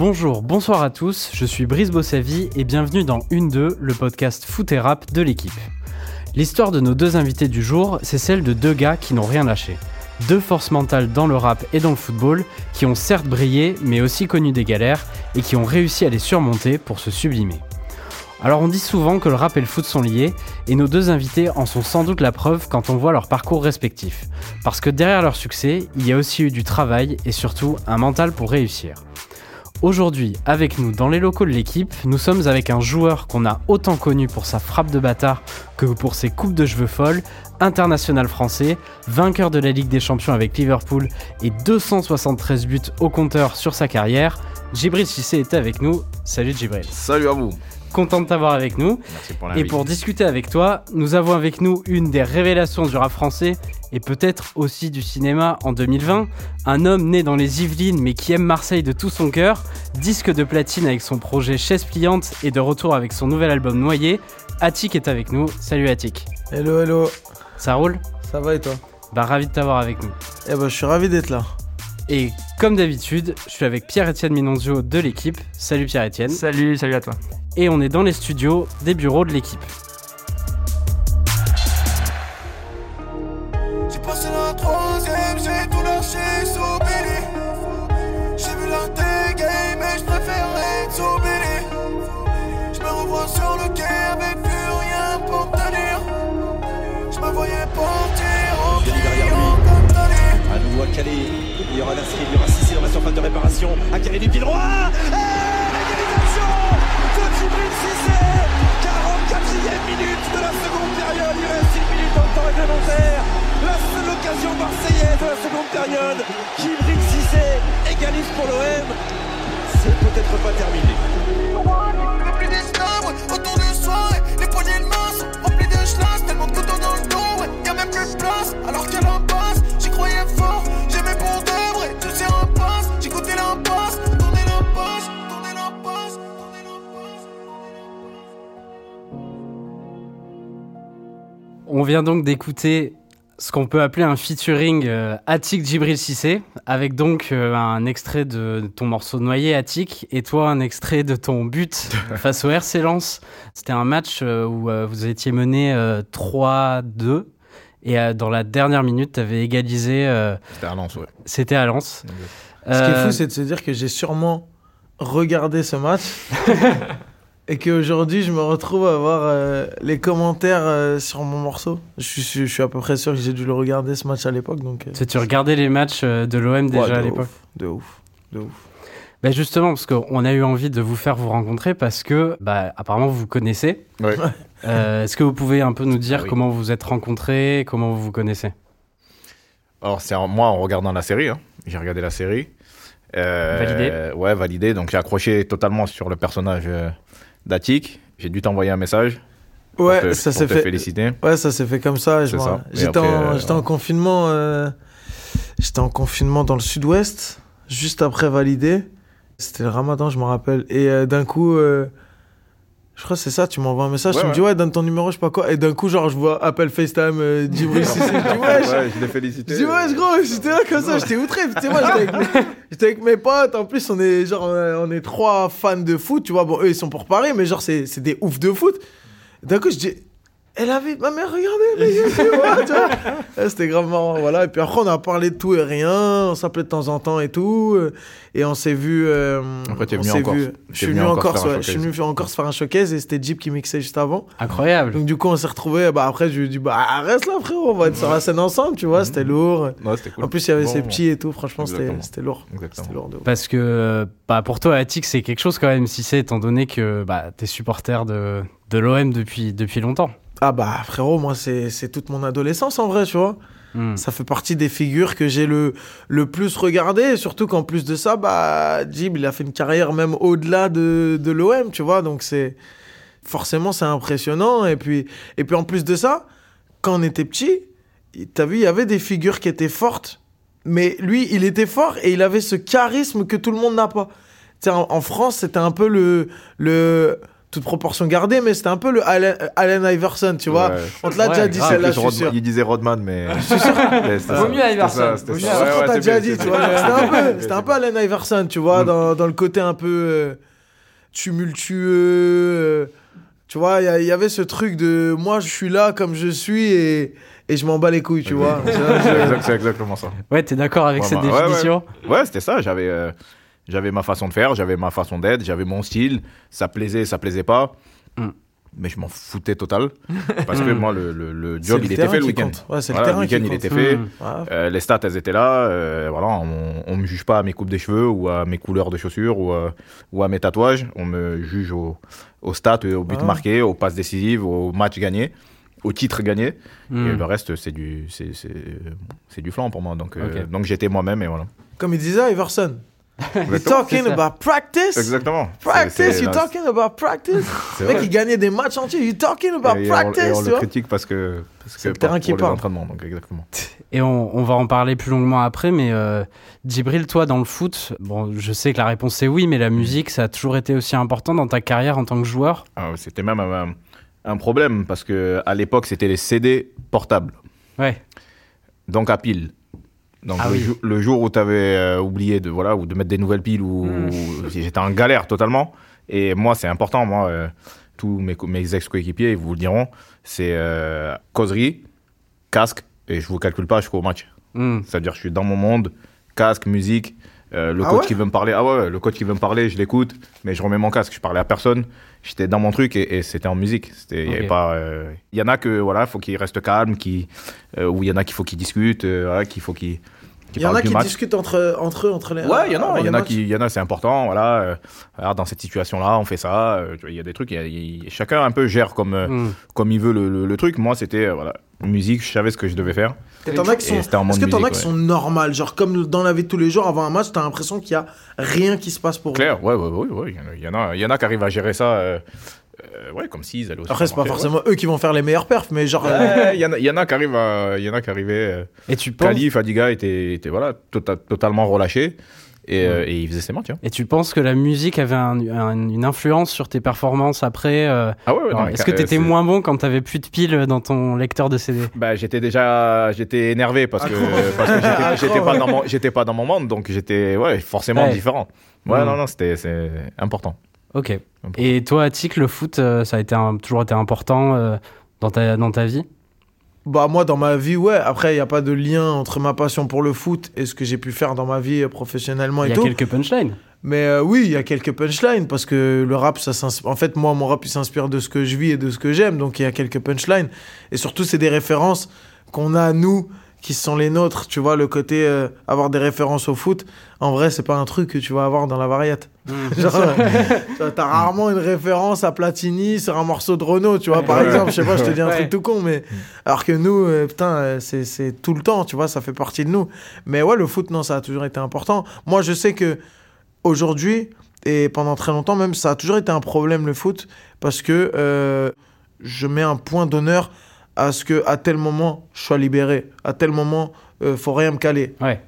Bonjour, bonsoir à tous, je suis Brice Bossavi et bienvenue dans Une 2, le podcast foot et rap de l'équipe. L'histoire de nos deux invités du jour, c'est celle de deux gars qui n'ont rien lâché. Deux forces mentales dans le rap et dans le football, qui ont certes brillé, mais aussi connu des galères, et qui ont réussi à les surmonter pour se sublimer. Alors on dit souvent que le rap et le foot sont liés, et nos deux invités en sont sans doute la preuve quand on voit leur parcours respectifs. Parce que derrière leur succès, il y a aussi eu du travail et surtout un mental pour réussir. Aujourd'hui, avec nous dans les locaux de l'équipe, nous sommes avec un joueur qu'on a autant connu pour sa frappe de bâtard que pour ses coupes de cheveux folles, international français, vainqueur de la Ligue des Champions avec Liverpool et 273 buts au compteur sur sa carrière. Djibril Cissé est avec nous. Salut Djibril. Salut à vous. Content de t'avoir avec nous. Merci pour Et pour discuter avec toi, nous avons avec nous une des révélations du rap français et peut-être aussi du cinéma en 2020. Un homme né dans les Yvelines mais qui aime Marseille de tout son cœur. Disque de platine avec son projet Chaise Pliante et de retour avec son nouvel album Noyé. Attic est avec nous. Salut Attic. Hello, hello. Ça roule? Ça va et toi? Bah ravi de t'avoir avec nous. Eh ben, je suis ravi d'être là. Et comme d'habitude, je suis avec Pierre-Étienne Minonzio de l'équipe. Salut Pierre-Étienne. Salut, salut à toi. Et on est dans les studios des bureaux de l'équipe. J'ai passé la troisième, j'ai tout lâché sous Billy. J'ai vu la game et je préférais être sous Billy. Je me revois sur le quai avec plus rien pour me tenir. Je me voyais partir en Denis derrière criant comme Tony. À nouveau à Calais. Il y aura Nasri, il y aura Cissé dans la surface de réparation. Calais du pied droit. Et l'égalisation de Cissé. 44e minute de la seconde période. Il reste 6 minutes dans le temps réglementaire. La seule occasion marseillaise de la seconde période. Djibril Cissé égalise pour l'OM. C'est peut-être pas terminé. On vient donc d'écouter ce qu'on peut appeler un featuring euh, Attic Djibril Cissé, avec donc euh, un extrait de ton morceau de noyer Attic, et toi un extrait de ton but face au RC Lens. C'était un match euh, où euh, vous étiez mené euh, 3-2, et dans la dernière minute, tu avais égalisé, euh, C'était à Lens, ouais. c'était à Lens. Ce qui est fou, c'est de se dire que j'ai sûrement regardé ce match. et qu'aujourd'hui, je me retrouve à voir euh, les commentaires euh, sur mon morceau. Je suis, je suis à peu près sûr que j'ai dû le regarder ce match à l'époque. Donc, euh, tu- regardais les matchs euh, de l'OM déjà ouais, de à l'époque ouf, De ouf. De ouf. Bah justement, parce qu'on a eu envie de vous faire vous rencontrer parce que, bah, apparemment, vous vous connaissez. Ouais. Euh, Est-ce que vous pouvez un peu nous dire Ah oui. comment vous vous êtes rencontrés, comment vous vous connaissez? Alors, c'est en- moi en regardant la série. hein. J'ai regardé la série. Euh, Validé. Ouais, validé. Donc, j'ai accroché totalement sur le personnage euh, d'Atik. J'ai dû t'envoyer un message. Ouais, te- ça s'est te fait. féliciter. Ouais, ça s'est fait comme ça. Et J'étais en, euh, en confinement. euh, J'étais en confinement dans le sud-ouest, juste après validé. C'était le ramadan, je me rappelle. Et euh, d'un coup, euh, je crois que c'est ça, tu m'envoies un message, Ouais, tu me ouais. dis ouais, donne ton numéro, je sais pas quoi. Et d'un coup, genre, je vois appel FaceTime euh, Djibril Cissé. Je dis ouais, je- Ouais, je l'ai félicité. je dis ouais, gros, j'étais là comme ça, j'étais outré. Tu sais, moi, j'étais avec, avec mes potes. En plus, on est genre, euh, on est trois fans de foot, tu vois. Bon, eux, ils sont pour Paris, mais genre, c'est c'est des oufs de foot. D'un coup, je dis, elle avait, ma mère, regardez, mais tu vois, tu vois. Ouais, C'était grave marrant, voilà. Et puis après, on a parlé de tout et rien. On s'appelait de temps en temps et tout. Et on s'est vu. euh, Après, t'es on venu s'est en Corse. vu- T'es Je suis venu en Corse ouais. Je suis venu en Corse faire un showcase et c'était Jeep qui mixait juste avant. Incroyable. Donc, du coup, on s'est retrouvés. Bah, après, je lui ai dit, bah, reste là, frérot. On va être sur la scène ensemble, tu vois. C'était lourd. Ouais, c'était cool. En plus, il y avait Bon, ces petits et tout. Franchement, c'était lourd. Exactement. C'était lourd de. Parce que bah, pour toi, Attic, c'est quelque chose quand même, si c'est étant donné que bah, tu es supporter de, de l'OM depuis, depuis longtemps. Ah, bah, frérot, moi, c'est toute mon adolescence en vrai, tu vois. Hmm. Ça fait partie des figures que j'ai le, le plus regardé. Surtout qu'en plus de ça, bah, Jib, il a fait une carrière même au-delà de, de l'OM, tu vois. Donc, c'est. Forcément, c'est impressionnant. Et puis, et puis, en plus de ça, quand on était petit, t'as vu, il y avait des figures qui étaient fortes. Mais lui, il était fort et il avait ce charisme que tout le monde n'a pas. En, en France, c'était un peu le. le toute proportion gardée, mais c'était un peu le Allen, euh, Allen Iverson, tu vois. Ouais. On te l'a Ouais, déjà dit celle-là, je suis Rodman- sûr. Il disait Rodman, mais. Je suis sûr. Ouais, c'était Vaut ça, mieux c'était Iverson. ça, c'était Vaut Ouais, qu'on ouais, t'a déjà dit, tu vois. C'était un peu, Allen Iverson, tu vois, Mm. dans, dans le côté un peu euh, tumultueux. euh, tu vois, il y avait ce truc de moi, je suis là comme je suis et, et je m'en bats les couilles, tu vois. C'est exact- exactement ça. Ouais, t'es d'accord avec Ouais, cette bah, ouais, ouais. définition? Ouais, c'était ça. J'avais, euh, j'avais ma façon de faire, j'avais ma façon d'être, j'avais mon style. Ça plaisait, ça plaisait pas. Mm. Mais je m'en foutais total. Parce que Mm. moi, le, le, job, le il était fait le week-end. compte. Ouais, c'est le Voilà, week-end, il était fait. Mm. Ouais. Euh, les stats, elles étaient là. euh, voilà, on, on me juge pas à mes coupes des cheveux ou à mes couleurs de chaussures ou, à- ou à mes tatouages. On me juge au, au stats, au but Ah. marqué, aux passes décisives, au match gagné, au titre gagné. Et le reste, c'est du, c'est, c'est, c'est du flanc pour moi. Donc, euh, donc j'étais moi-même et voilà. Comme il disait Iverson. You're Exactement. talking about practice? Exactement. Practice, c'est- you talking about practice? Le mec, vrai. il gagnait des matchs entiers. You talking about Et on, et practice, on tu le vois? critique parce que C'est le terrain qui parle. donc exactement. Et on, on va en parler plus longuement après, mais euh, Djibril, toi, dans le foot, bon, je sais que la réponse c'est oui, mais la musique, ça a toujours été aussi important dans ta carrière en tant que joueur? Ah, c'était même un, un problème parce que à l'époque c'était les CD portables Ouais. donc à pile. Donc Ah le, oui. jou- le jour où tu avais oublié de voilà ou de mettre des nouvelles piles ou Mm. j'étais en galère totalement et moi c'est important moi euh, tous mes, ex coéquipiers vous le diront c'est euh, causerie casque et je vous calcule pas jusqu'au match. Mm. C'est-à-dire, je suis dans mon monde, casque, musique. Euh, le Ah coach ouais qui veut me parler, ah ouais, le coach qui veut me parler, je l'écoute, mais je remets mon casque, je parlais à personne, j'étais dans mon truc et, et c'était en musique. C'était, il y avait euh, y en a que voilà, faut qu'ils restent calmes, qui, euh, ou il y en a qu'il faut qu'ils discutent, euh, voilà, qu'il faut qu'ils Il y en a qui match. discutent entre, entre eux, entre les. Ouais, il y en a, il y en a matchs. qui, il y en a, c'est important, voilà. euh, alors, dans cette situation-là, on fait ça. euh, Il y a des trucs, y a- y chacun un peu gère comme, euh, Mm. comme il veut le, le- le truc. Moi, c'était euh, voilà, musique, je savais ce que je devais faire. Et t'en as qui Et sont. c'était en mode Est-ce que t'en as qui sont normales? Genre, comme dans la vie de tous les jours, avant un match, t'as l'impression qu'il y a rien qui se passe pour eux. Claire, ouais, ouais, ouais, ouais, il y en a, il y en a, il y en a qui arrivent à gérer ça, euh, euh, ouais, comme s'ils allaient au Après, c'est pas forcément eux qui vont faire les meilleurs perfs, mais genre. ouais. euh, Ouais, Il y en a, il y en a qui arrivent, à- il y en a qui arrivaient. euh, Et tu penses Kali, Fadiga était, était voilà, tota- totalement relâché et, euh, et il faisait ses matchs. hein. Et tu penses que la musique avait un- un- une influence sur tes performances après euh, Ah ouais, ouais, Est-ce que t'étais moins bon quand t'avais plus de piles dans ton lecteur de CD Bah, j'étais déjà, j'étais énervé parce que, parce que j'étais- pas ouais. dans mon, j'étais pas dans mon monde, donc j'étais, ouais, forcément Ouais. différent. Ouais, Mm. non, non, c'était, c'est important. Ok. Et toi, Attic, le foot, euh, ça a été un- toujours été important euh, dans, ta, dans ta vie? Bah, moi, dans ma vie, ouais. Après, il n'y a pas de lien entre ma passion pour le foot et ce que j'ai pu faire dans ma vie euh, professionnellement Il y et a tout. quelques punchlines. Mais euh, oui, il y a quelques punchlines parce que le rap, ça s'inspire. En fait, moi, mon rap, il s'inspire de ce que je vis et de ce que j'aime. Donc, il y a quelques punchlines. Et surtout, c'est des références qu'on a, nous, qui sont les nôtres. Tu vois, le côté euh, avoir des références au foot, en vrai, c'est pas un truc que tu vas avoir dans la tu vois, t'as rarement une référence à Platini sur un morceau de Renault, tu vois, par Ouais. exemple. Je sais pas, je te dis un Ouais. truc tout con, mais. Alors que nous, euh, putain, euh, c'est c'est tout le temps, tu vois, ça fait partie de nous. Mais ouais, le foot, non, ça a toujours été important. Moi, je sais que aujourd'hui, et pendant très longtemps même, ça a toujours été un problème le foot, parce que euh, je mets un point d'honneur à ce que à tel moment je sois libéré, à tel moment euh, faut rien me caler. Ouais.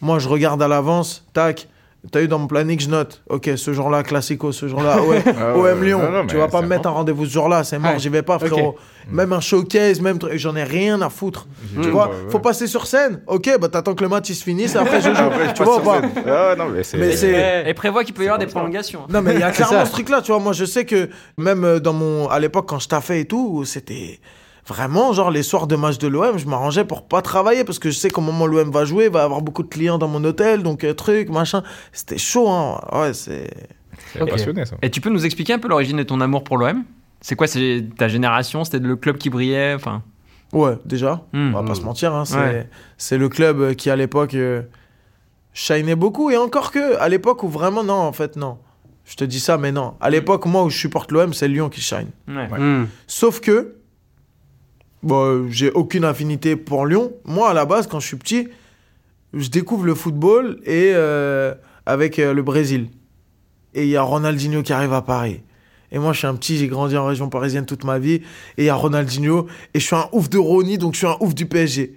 Moi je regarde à l'avance, tac. T'as eu dans mon planning, je note. Ok, ce jour-là, classico, ce jour-là, ouais, Ah ouais, OM Lyon. non, non, tu vas pas me mettre un rendez-vous ce jour-là, c'est mort, Ouais. j'y vais pas, frérot. Même un showcase, même truc, j'en ai rien à foutre. Tu Mm. vois, Ouais, ouais. faut passer sur scène. Ok, bah t'attends que le match il se finisse, et après je joue. Après, je tu vois pas. Ah, non, mais c'est, Et prévoit qu'il peut y avoir des prolongations. Non, mais il y a clairement ce truc-là, tu vois. Moi, je sais que même euh, dans mon. À l'époque, quand je taffais et tout, c'était. Vraiment, genre, les soirs de match de l'OM, je m'arrangeais pour pas travailler parce que je sais qu'au moment où l'OM va jouer, il va y avoir beaucoup de clients dans mon hôtel, donc euh, truc, machin. C'était chaud, hein. Ouais, c'est. c'est Ok. passionné, ça. Et tu peux nous expliquer un peu l'origine de ton amour pour l'OM C'est quoi C'est ta génération? C'était le club qui brillait Enfin? Ouais, déjà. hmm. On va pas se mentir, hein. C'est Ouais. le club euh, qui, à l'époque, euh, shinait beaucoup. Et encore que, à l'époque où vraiment, non, en fait, non. Je te dis ça, mais non. À l'époque, moi, où je supporte l'OM, c'est Lyon qui shine. Ouais. Hmm. Sauf que, bon, euh, j'ai aucune affinité pour Lyon. Moi, à la base, quand je suis petit, je découvre le football et euh, avec euh, le Brésil. Et il y a Ronaldinho qui arrive à Paris. Et moi, je suis un petit, j'ai grandi en région parisienne toute ma vie. Et il y a Ronaldinho. Et je suis un ouf de Rony, donc je suis un ouf du PSG.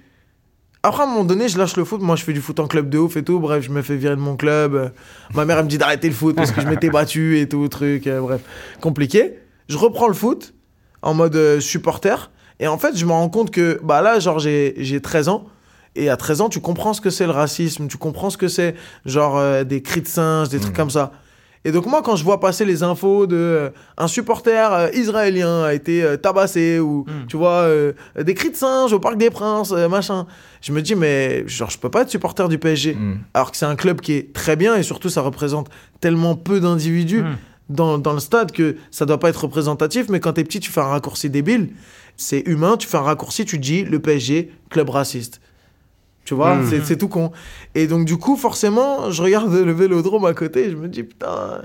Après, à un moment donné, je lâche le foot. Moi, je fais du foot en club de ouf et tout. Bref, je me fais virer de mon club. Ma mère, elle me dit d'arrêter le foot parce que je m'étais battu et tout, truc. bref, compliqué. Je reprends le foot en mode supporter. Et en fait, je me rends compte que, bah là, genre, j'ai j'ai 13 ans. Et à 13 ans, tu comprends ce que c'est le racisme. Tu comprends ce que c'est, genre, euh, des cris de singe, des trucs comme ça. Et donc, moi, quand je vois passer les infos de euh, un supporter euh, israélien a été tabassé ou, tu vois, des cris de singe au Parc des Princes, machin, je me dis, mais genre, je peux pas être supporter du PSG. Mm. Alors que c'est un club qui est très bien et surtout, ça représente tellement peu d'individus dans, dans le stade que ça doit pas être représentatif. Mais quand t'es petit, tu fais un raccourci débile. C'est humain, tu fais un raccourci, tu dis le PSG, club raciste. Tu vois, Mm. c'est- tout con. Et donc, du coup, forcément, je regarde le vélodrome à côté et je me dis, putain,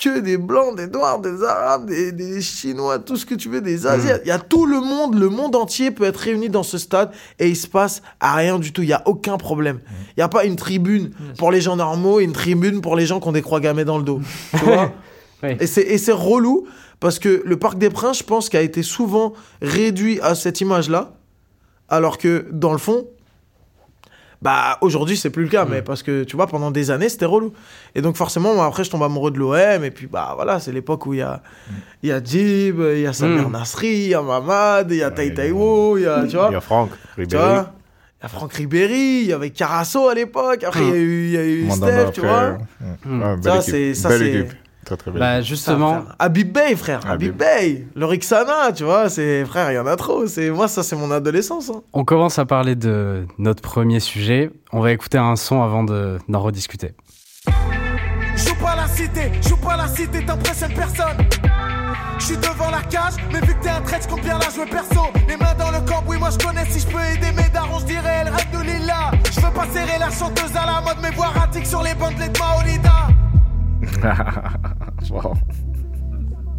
que des blancs, des noirs, des arabes, des, des chinois, tout ce que tu veux, des asiates. Il y a tout le monde, le monde entier peut être réuni dans ce stade et il se passe à rien du tout. Il y a aucun problème. Il y a pas une tribune pour les gens normaux et une tribune pour les gens qui ont des croix gammées dans le dos. Tu vois Ouais. Et c'est et c'est relou parce que le Parc des Princes, je pense, qui a été souvent réduit à cette image-là, alors que dans le fond, bah aujourd'hui c'est plus le cas, mais parce que tu vois, pendant des années c'était relou. Et donc forcément, moi, après je tombe amoureux de l'OM, et puis bah voilà, c'est l'époque où il y a, il y a Djib, il y a Samir Mm. Nasri, il y a Mamad, il y a Tai Taiwo, il y a, tu vois, Il y a Franck, Ribéry. il y a Franck Ribéry, il y avait Carasso à l'époque, après il y a eu, y a eu Mandanda Steph, tu vois. euh, Mm. ouais, Ça, c'est- Belle équipe. Très très belle. Bah justement. Habib Bey, frère. Habib. Bey. Le Rixana, tu vois, c'est frère, il y en a trop. C'est moi, ça, c'est mon adolescence. hein. on commence à parler de notre premier sujet. On va écouter un son avant de- d'en rediscuter. Joue pas la cité, joue pas la cité, t'impressionnes personne. Je suis devant la cage, mais vu que t'es un trait, compte bien la jouer perso. Les mains dans le camp, oui, moi je connais. Si je peux aider mes darons, je dirais elle rêve de Lila. Je veux pas serrer la chanteuse à la mode, mais voir un tic sur les bandelettes de Maolida. Wow.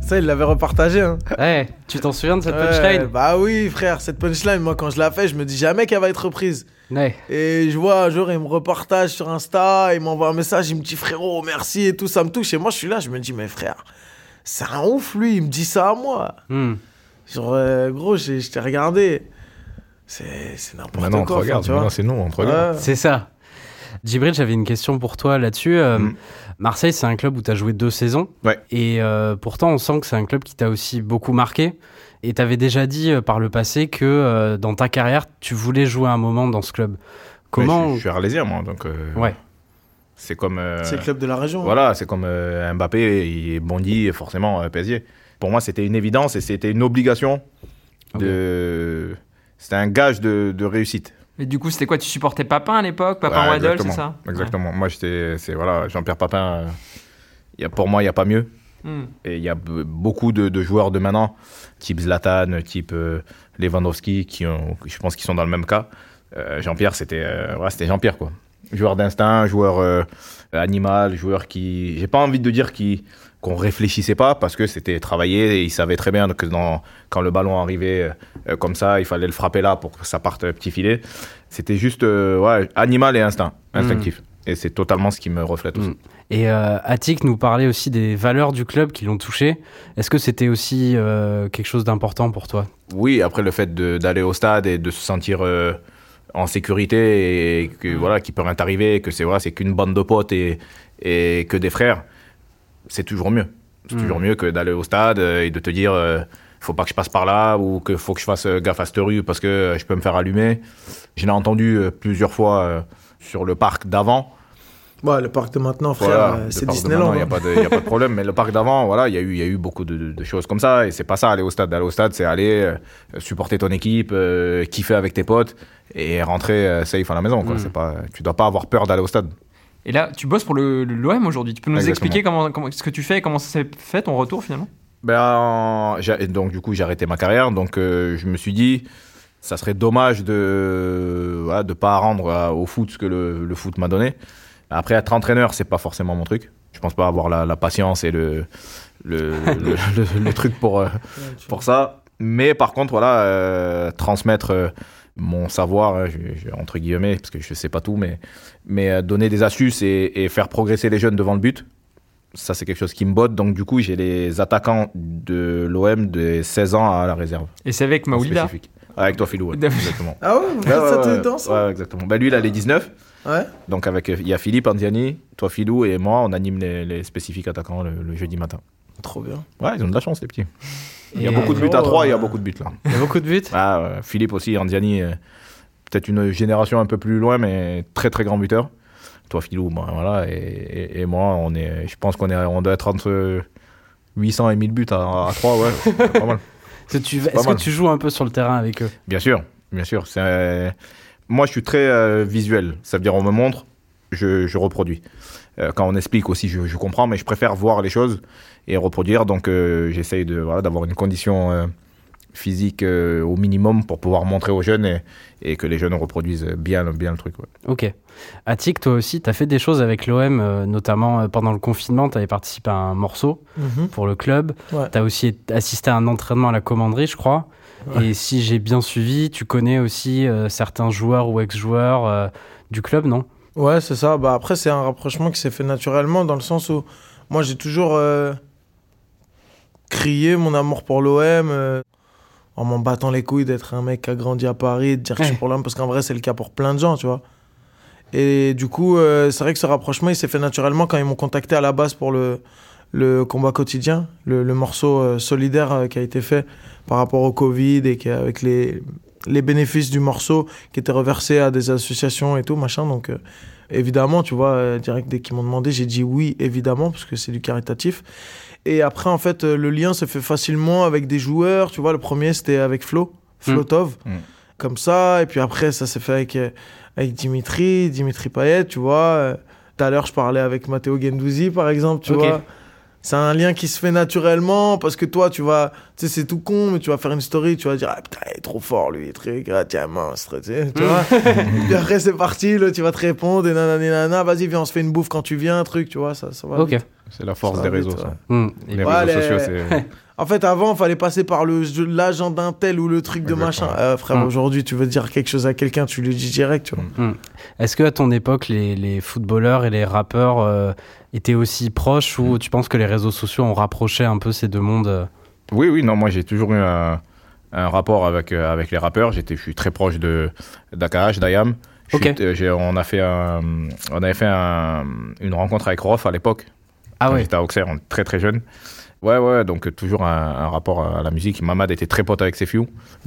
Ça, il l'avait repartagé. Hein. Eh, tu t'en souviens de cette Ouais, punchline? Bah oui, frère, cette punchline, moi, quand je la fais, je me dis jamais qu'elle va être reprise. Ouais. Et je vois un jour, il me repartage sur Insta, il m'envoie un message, il me dit frérot, merci et tout, ça me touche. Et moi, je suis là, je me dis, mais frère, c'est un ouf, lui, il me dit ça à moi. Hmm. Genre, euh, gros, j'ai- je t'ai regardé. C'est c'est n'importe quoi. Maintenant on te enfin, regarde, tu vois. maintenant c'est nous, on te regarde. Ouais. C'est ça. Djibril, j'avais une question pour toi là-dessus. Euh, Mhm. Marseille, c'est un club où tu as joué deux saisons. Ouais. Et euh, pourtant, on sent que c'est un club qui t'a aussi beaucoup marqué. Et tu avais déjà dit euh, par le passé que euh, dans ta carrière, tu voulais jouer un moment dans ce club. Comment je, je suis arlésien moi, donc. euh, Ouais. C'est comme. euh, C'est le club de la région. hein. Voilà, c'est comme euh, Mbappé, il bondit forcément euh, PSG. Pour moi, c'était une évidence et c'était une obligation de. C'était un gage de, de réussite. Et du coup, c'était quoi Tu supportais Papin à l'époque Papin Ouais, Waddle, c'est ça? Exactement. Moi, j'étais. C'est voilà, Jean-Pierre Papin. euh, il y a, pour moi, il n'y a pas mieux. Ouais. Hmm. Et il y a beaucoup de, de joueurs de maintenant, type Zlatan, type euh, Lewandowski, qui ont, je pense qu'ils sont dans le même cas. Euh, Jean-Pierre, c'était euh, voilà, c'était Jean-Pierre, quoi. Joueur d'instinct, joueur euh, animal, joueur qui. J'ai pas envie de dire qui qu'on réfléchissait pas parce que c'était travaillé et il savait très bien que dans, quand le ballon arrivait euh, comme ça, il fallait le frapper là pour que ça parte euh, petit filet. C'était juste euh, ouais, animal et instinct, instinctif. Et c'est totalement ce qui me reflète aussi. Mm. Et euh, Attic nous parlait aussi des valeurs du club qui l'ont touché. Est-ce que c'était aussi quelque chose d'important pour toi? Oui, après le fait d'aller au stade et de se sentir en sécurité et que voilà, qu'il peut rien t'arriver, que c'est voilà, c'est qu'une bande de potes et, et que des frères, c'est toujours mieux. C'est toujours mieux que d'aller au stade euh, et de te dire euh, faut pas que je passe par là ou que faut que je fasse euh, gaffe à cette rue parce que je peux me faire allumer. Je l'ai entendu plusieurs fois sur le parc d'avant. Ouais, le parc de maintenant, frère, Voilà, c'est Disneyland. Il n'y a, pas de- y a pas de problème. Mais le parc d'avant, voilà, il y, a eu- y a eu beaucoup de, de- de choses comme ça. Et c'est pas ça, aller au stade. Aller au stade, c'est aller supporter ton équipe, euh, kiffer avec tes potes et rentrer safe à la maison. Quoi. Mm. C'est Pas, tu dois pas avoir peur d'aller au stade. Et là, tu bosses pour le le- l'OM aujourd'hui. Tu peux nous Exactement. expliquer comment, comment, ce que tu fais et comment ça s'est fait ton retour finalement? Ben, j'ai- donc, du coup, j'ai arrêté ma carrière. Donc, euh, je me suis dit, ça serait dommage de voilà, de pas rendre à- au foot ce que le, le foot m'a donné. Après, être entraîneur, c'est pas forcément mon truc. Je pense pas avoir la, la patience et le, le, le, le- le truc pour, euh, pour ça. Mais par contre, voilà, euh, transmettre euh, mon savoir, hein, je- je- entre guillemets, parce que je sais pas tout, mais, mais euh, donner des astuces et, et faire progresser les jeunes devant le but, ça c'est quelque chose qui me botte. Donc du coup, j'ai les attaquants de l'OM de 16 ans à la réserve. Et c'est avec Maoulida. spécifique. Avec toi, Philou, ouais, exactement. Ah ouais, Ouais, ça ouais, tous les ouais, temps, ça ouais, exactement. Bah, lui, il a les 19. Ouais. Donc, avec, euh, il y a Philippe Andiani, toi, Philou, et moi, on anime les, les spécifiques attaquants le, le jeudi matin. Trop bien. Ouais, ils ont de la chance, les petits. Il y a beaucoup de buts à 3, il y a beaucoup de buts là. Il y a beaucoup de buts Ah, ouais, Philippe aussi, Andiani, euh, peut-être une génération un peu plus loin, mais très très grand buteur. Toi, Philou, bah, voilà, et, et- et moi, on est, je pense qu'on est, on doit être entre 800 et 1000 buts à, à 3, ouais, pas mal. Est-ce que, tu, pas est-ce que mal. tu joues un peu sur le terrain avec eux? Bien sûr, bien sûr. C'est- Moi, je suis très euh, visuel. Ça veut dire, on me montre, je, je reproduis. Euh, quand on explique aussi, je, je comprends, mais je préfère voir les choses et reproduire. Donc, euh, j'essaye de, voilà, d'avoir une condition euh, physique euh, au minimum pour pouvoir montrer aux jeunes et, et que les jeunes reproduisent bien, le- bien le truc. ouais. Ok. Attic, toi aussi, tu as fait des choses avec l'OM, euh, notamment euh, pendant le confinement, tu avais participé à un morceau Mhm. pour le club. Ouais. Tu as aussi assisté à un entraînement à la commanderie, je crois. Et si j'ai bien suivi, tu connais aussi euh, certains joueurs ou ex-joueurs euh, du club, non? Ouais, c'est ça. Bah, après, c'est un rapprochement qui s'est fait naturellement dans le sens où moi, j'ai toujours euh, crié mon amour pour l'OM euh, en m'en battant les couilles d'être un mec qui a grandi à Paris, de dire que je suis pour l'OM, parce qu'en vrai, c'est le cas pour plein de gens, tu vois. Et du coup, euh, c'est vrai que ce rapprochement, il s'est fait naturellement quand ils m'ont contacté à la base pour le, le combat quotidien, le, le morceau solidaire qui a été fait par rapport au Covid et qui, avec les, les bénéfices du morceau qui étaient reversés à des associations et tout, machin. Donc, euh, évidemment, tu vois, euh, direct dès qu'ils m'ont demandé, j'ai dit oui, évidemment, parce que c'est du caritatif. Et après, en fait, euh, le lien se fait facilement avec des joueurs. Tu vois, le premier, c'était avec Flo, Flotov, Mm. comme ça. Et puis après, ça s'est fait avec, avec Dimitri, Dimitri Payet, tu vois. Tout à l'heure, je parlais avec Matteo Gendouzi, par exemple, tu Ok. vois. C'est un lien qui se fait naturellement parce que toi, tu vas, tu sais, c'est tout con, mais tu vas faire une story, tu vas dire, ah putain, il est trop fort, lui, truc, ah tiens, monstre, tu sais, tu vois. Puis après, c'est parti, là, tu vas te répondre, et nanana, nanana, vas-y, viens, on se fait une bouffe quand tu viens, truc, tu vois, ça, ça va. Ok. C'est la force Ça des vite, réseaux, ouais. ça. Hmm. Les Ouais, réseaux les- sociaux, c'est. En fait, avant, il fallait passer par le l'agent d'un tel ou le truc de machin. Euh, frère, Mm. aujourd'hui, tu veux dire quelque chose à quelqu'un, tu lui dis direct, tu vois. Hmm. Est-ce que à ton époque, les, les footballeurs et les rappeurs euh, étaient aussi proches ou tu penses que les réseaux sociaux ont rapproché un peu ces deux mondes euh Oui, oui, non, moi j'ai toujours eu un, un rapport avec, euh, avec les rappeurs. J'étais, je suis très proche de d'AKH, d'Ayam. Euh, on, a fait un- on avait fait un- une rencontre avec Rof à l'époque. Ah ouais. J'étais à Auxerre, on très très jeune. Ouais, ouais, donc toujours un, un rapport à la musique. Mamad était très pote avec Sefiu.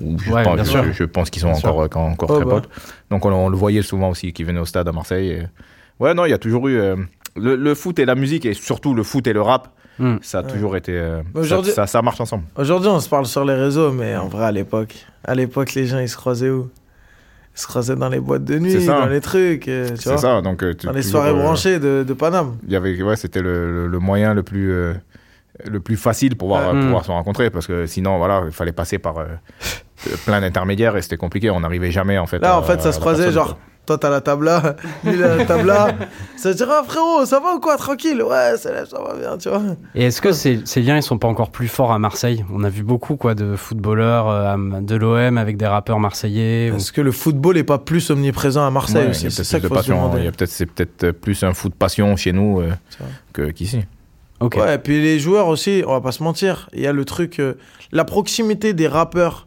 Ou Je, Ouais, pense, bien je- pense qu'ils sont Bien encore, encore Oh, très bah. potes. Donc on, on le voyait souvent aussi, qui venait au stade à Marseille. et- Ouais, non, il y a toujours eu. euh, le, le foot et la musique, et surtout le foot et le rap, Hmm. ça a Ouais. toujours été. euh, ça, Aujourd'hui- ça, ça marche ensemble. Aujourd'hui, on se parle sur les réseaux, mais en vrai, à l'époque, à l'époque, les gens, ils se croisaient où? Ils se croisaient dans les boîtes de nuit, dans les trucs, euh, tu C'est vois? ça, donc. euh, tu- Dans les soirées euh, branchées de, de Paname. Il y avait, ouais, c'était le, le- le moyen le plus, euh, le plus facile pour pouvoir, Ouais. pouvoir Mm. se rencontrer parce que sinon, voilà, il fallait passer par euh, plein d'intermédiaires et c'était compliqué. On n'arrivait jamais en fait. Là, à- en fait, ça se croisait, personne, genre, quoi. Toi, t'as la table là, lui, il a la table là. Ça se dirait, ah, frérot, ça va ou quoi? Tranquille Ouais, ça, ça va bien, tu vois. Et est-ce que ces, ces liens ils sont pas encore plus forts à Marseille? On a vu beaucoup quoi de footballeurs euh, de l'OM avec des rappeurs marseillais. ou- Est-ce que le football est pas plus omniprésent à Marseille Ouais, aussi? C'est peut-être ça plus qu'il se passion. demander. Il y a peut-être, c'est peut-être plus un foot passion chez nous euh, qu'ici. Ok. Ouais, et puis les joueurs aussi, on va pas se mentir. Il y a le truc, euh, la proximité des rappeurs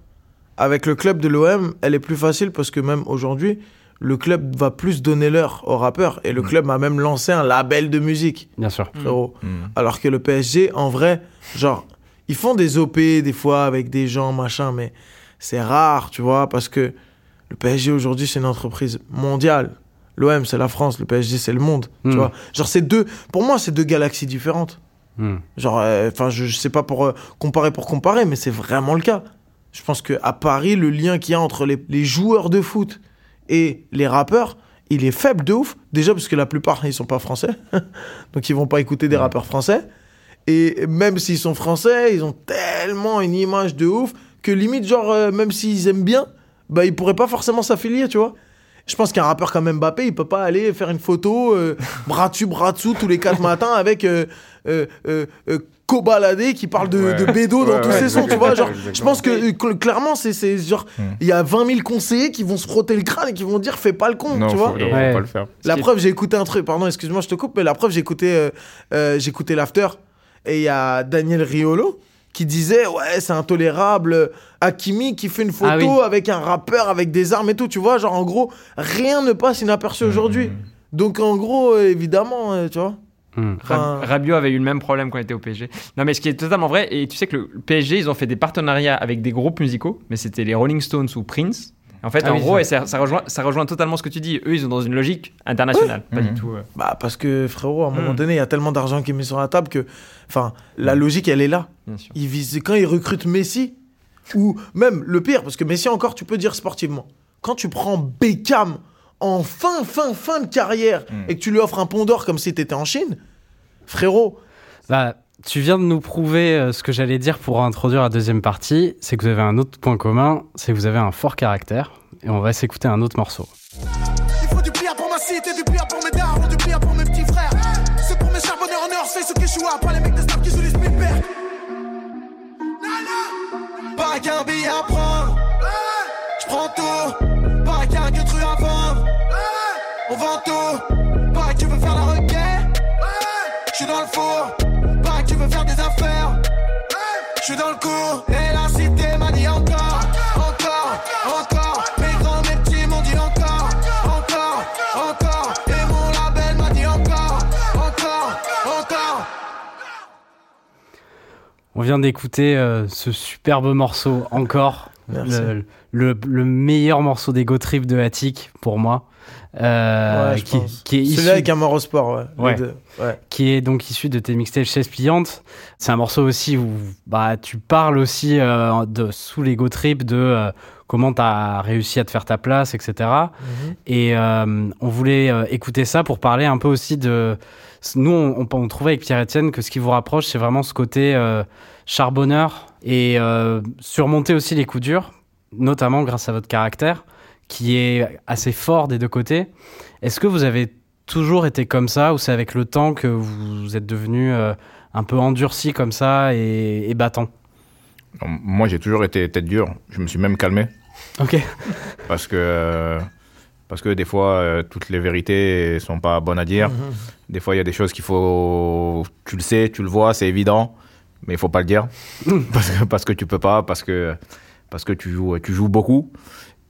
avec le club de l'OM, elle est plus facile parce que même aujourd'hui, le club va plus donner l'heure aux rappeurs. Et le Mm. club a même lancé un label de musique, Bien sûr. frérot. Mm. Alors que le PSG, en vrai, genre, ils font des OP des fois avec des gens, machin, mais c'est rare, tu vois, parce que le PSG aujourd'hui, c'est une entreprise mondiale. L'OM, c'est la France, le PSG, c'est le monde, Mm. tu vois. Genre, c'est deux, pour moi, c'est deux galaxies différentes. Genre, euh, enfin, je, je sais pas pour euh, comparer pour comparer, mais c'est vraiment le cas. Je pense que à Paris, le lien qu'il y a entre les, les joueurs de foot et les rappeurs, il est faible de ouf. Déjà parce que la plupart, ils sont pas français, donc ils vont pas écouter des rappeurs français. Et même s'ils sont français, ils ont tellement une image de ouf que limite, genre, euh, même s'ils aiment bien, bah, ils pourraient pas forcément s'affilier, tu vois. Je pense qu'un rappeur comme Mbappé, il peut pas aller faire une photo euh, bras dessus, bras dessous tous les quatre matins avec euh, Kobalade qui parle de, Ouais. de bédo dans Ouais, tous ouais, ses sons, tu vois. Genre, je pense que euh, cl- clairement, c'est c'est genre, Hmm. il y a 20 000 conseillers qui vont se frotter le crâne et qui vont dire fais pas le con, Non, tu vois. faut Ouais. pas le faire. La preuve, j'ai écouté un truc, pardon, excuse-moi, je te coupe, mais la preuve, j'ai écouté, euh, euh, j'ai écouté l'after et il y a Daniel Riolo qui disaient ouais c'est intolérable Hakimi qui fait une photo Ah oui. avec un rappeur avec des armes et tout tu vois genre en gros rien ne passe inaperçu Mmh. aujourd'hui donc en gros évidemment tu vois Hmm. Enfin- Rab- Rabiot avait eu le même problème quand il était au PSG. Non, mais ce qui est totalement vrai, et tu sais que le PSG, ils ont fait des partenariats avec des groupes musicaux, mais c'était les Rolling Stones ou Prince. En fait, Ah en oui, gros, et ça, ça rejoint, ça rejoint totalement ce que tu dis. Eux, ils sont dans une logique internationale, pas du tout. euh. bah parce que frérot à un moment Mm. donné il y a tellement d'argent qui est mis sur la table que enfin la logique elle est là bien sûr. ils visent quand ils recrutent Messi ou même le pire parce que Messi encore tu peux dire sportivement quand tu prends Beckham en fin fin fin de carrière Mm. et que tu lui offres un pont d'or comme si t'étais en Chine frérot Bah, tu viens de nous prouver euh, ce que j'allais dire pour introduire la deuxième partie, c'est que vous avez un autre point commun, c'est que vous avez un fort caractère. Et on va s'écouter un autre morceau. Il faut du pire pour ma cité, du pire pour mes darons, du pire pour mes petits frères. C'est pour mes charbonneurs en Earth, ceux qui jouent pas les mecs de snap qui jouent les Spielberg. Pas qu'un billet à prendre. Je prends tout. Four. Pas que tu veux faire des affaires. Je suis dans le cours. Et la cité m'a dit encore. Encore. Encore. Mes grands, mes petits m'ont dit encore. Encore. Encore. Et mon label m'a dit encore. Encore. Encore. On vient d'écouter euh, ce superbe morceau encore. Merci. Le, le- le meilleur morceau d'Ego Trip de Attic pour moi. Euh, Ouais, qui, est issu celui avec un mort au sport ouais, Ouais. qui est donc issu de tes mixtapes Chaises Pliantes. C'est un morceau aussi où bah, tu parles aussi euh, de, sous l'ego trip de euh, comment tu as réussi à te faire ta place, etc. Mhm. Et euh, on voulait écouter ça pour parler un peu aussi de... Nous, on, on, on trouvait avec Pierre-Etienne que ce qui vous rapproche, c'est vraiment ce côté charbonneur et surmonter aussi les coups durs, notamment grâce à votre caractère, qui est assez fort des deux côtés. Est-ce que vous avez toujours été comme ça ou c'est avec le temps que vous êtes devenu euh, un peu endurci comme ça et, et battant? Moi, j'ai toujours été tête dure. Je me suis même calmé. Ok. Parce que, euh, parce que des fois, euh, toutes les vérités sont pas bonnes à dire. Mhm. Des fois, il y a des choses qu'il faut. Tu le sais, tu le vois, c'est évident, mais il faut pas le dire. parce, que, parce que tu peux pas, parce que, parce que tu, joues, tu joues beaucoup.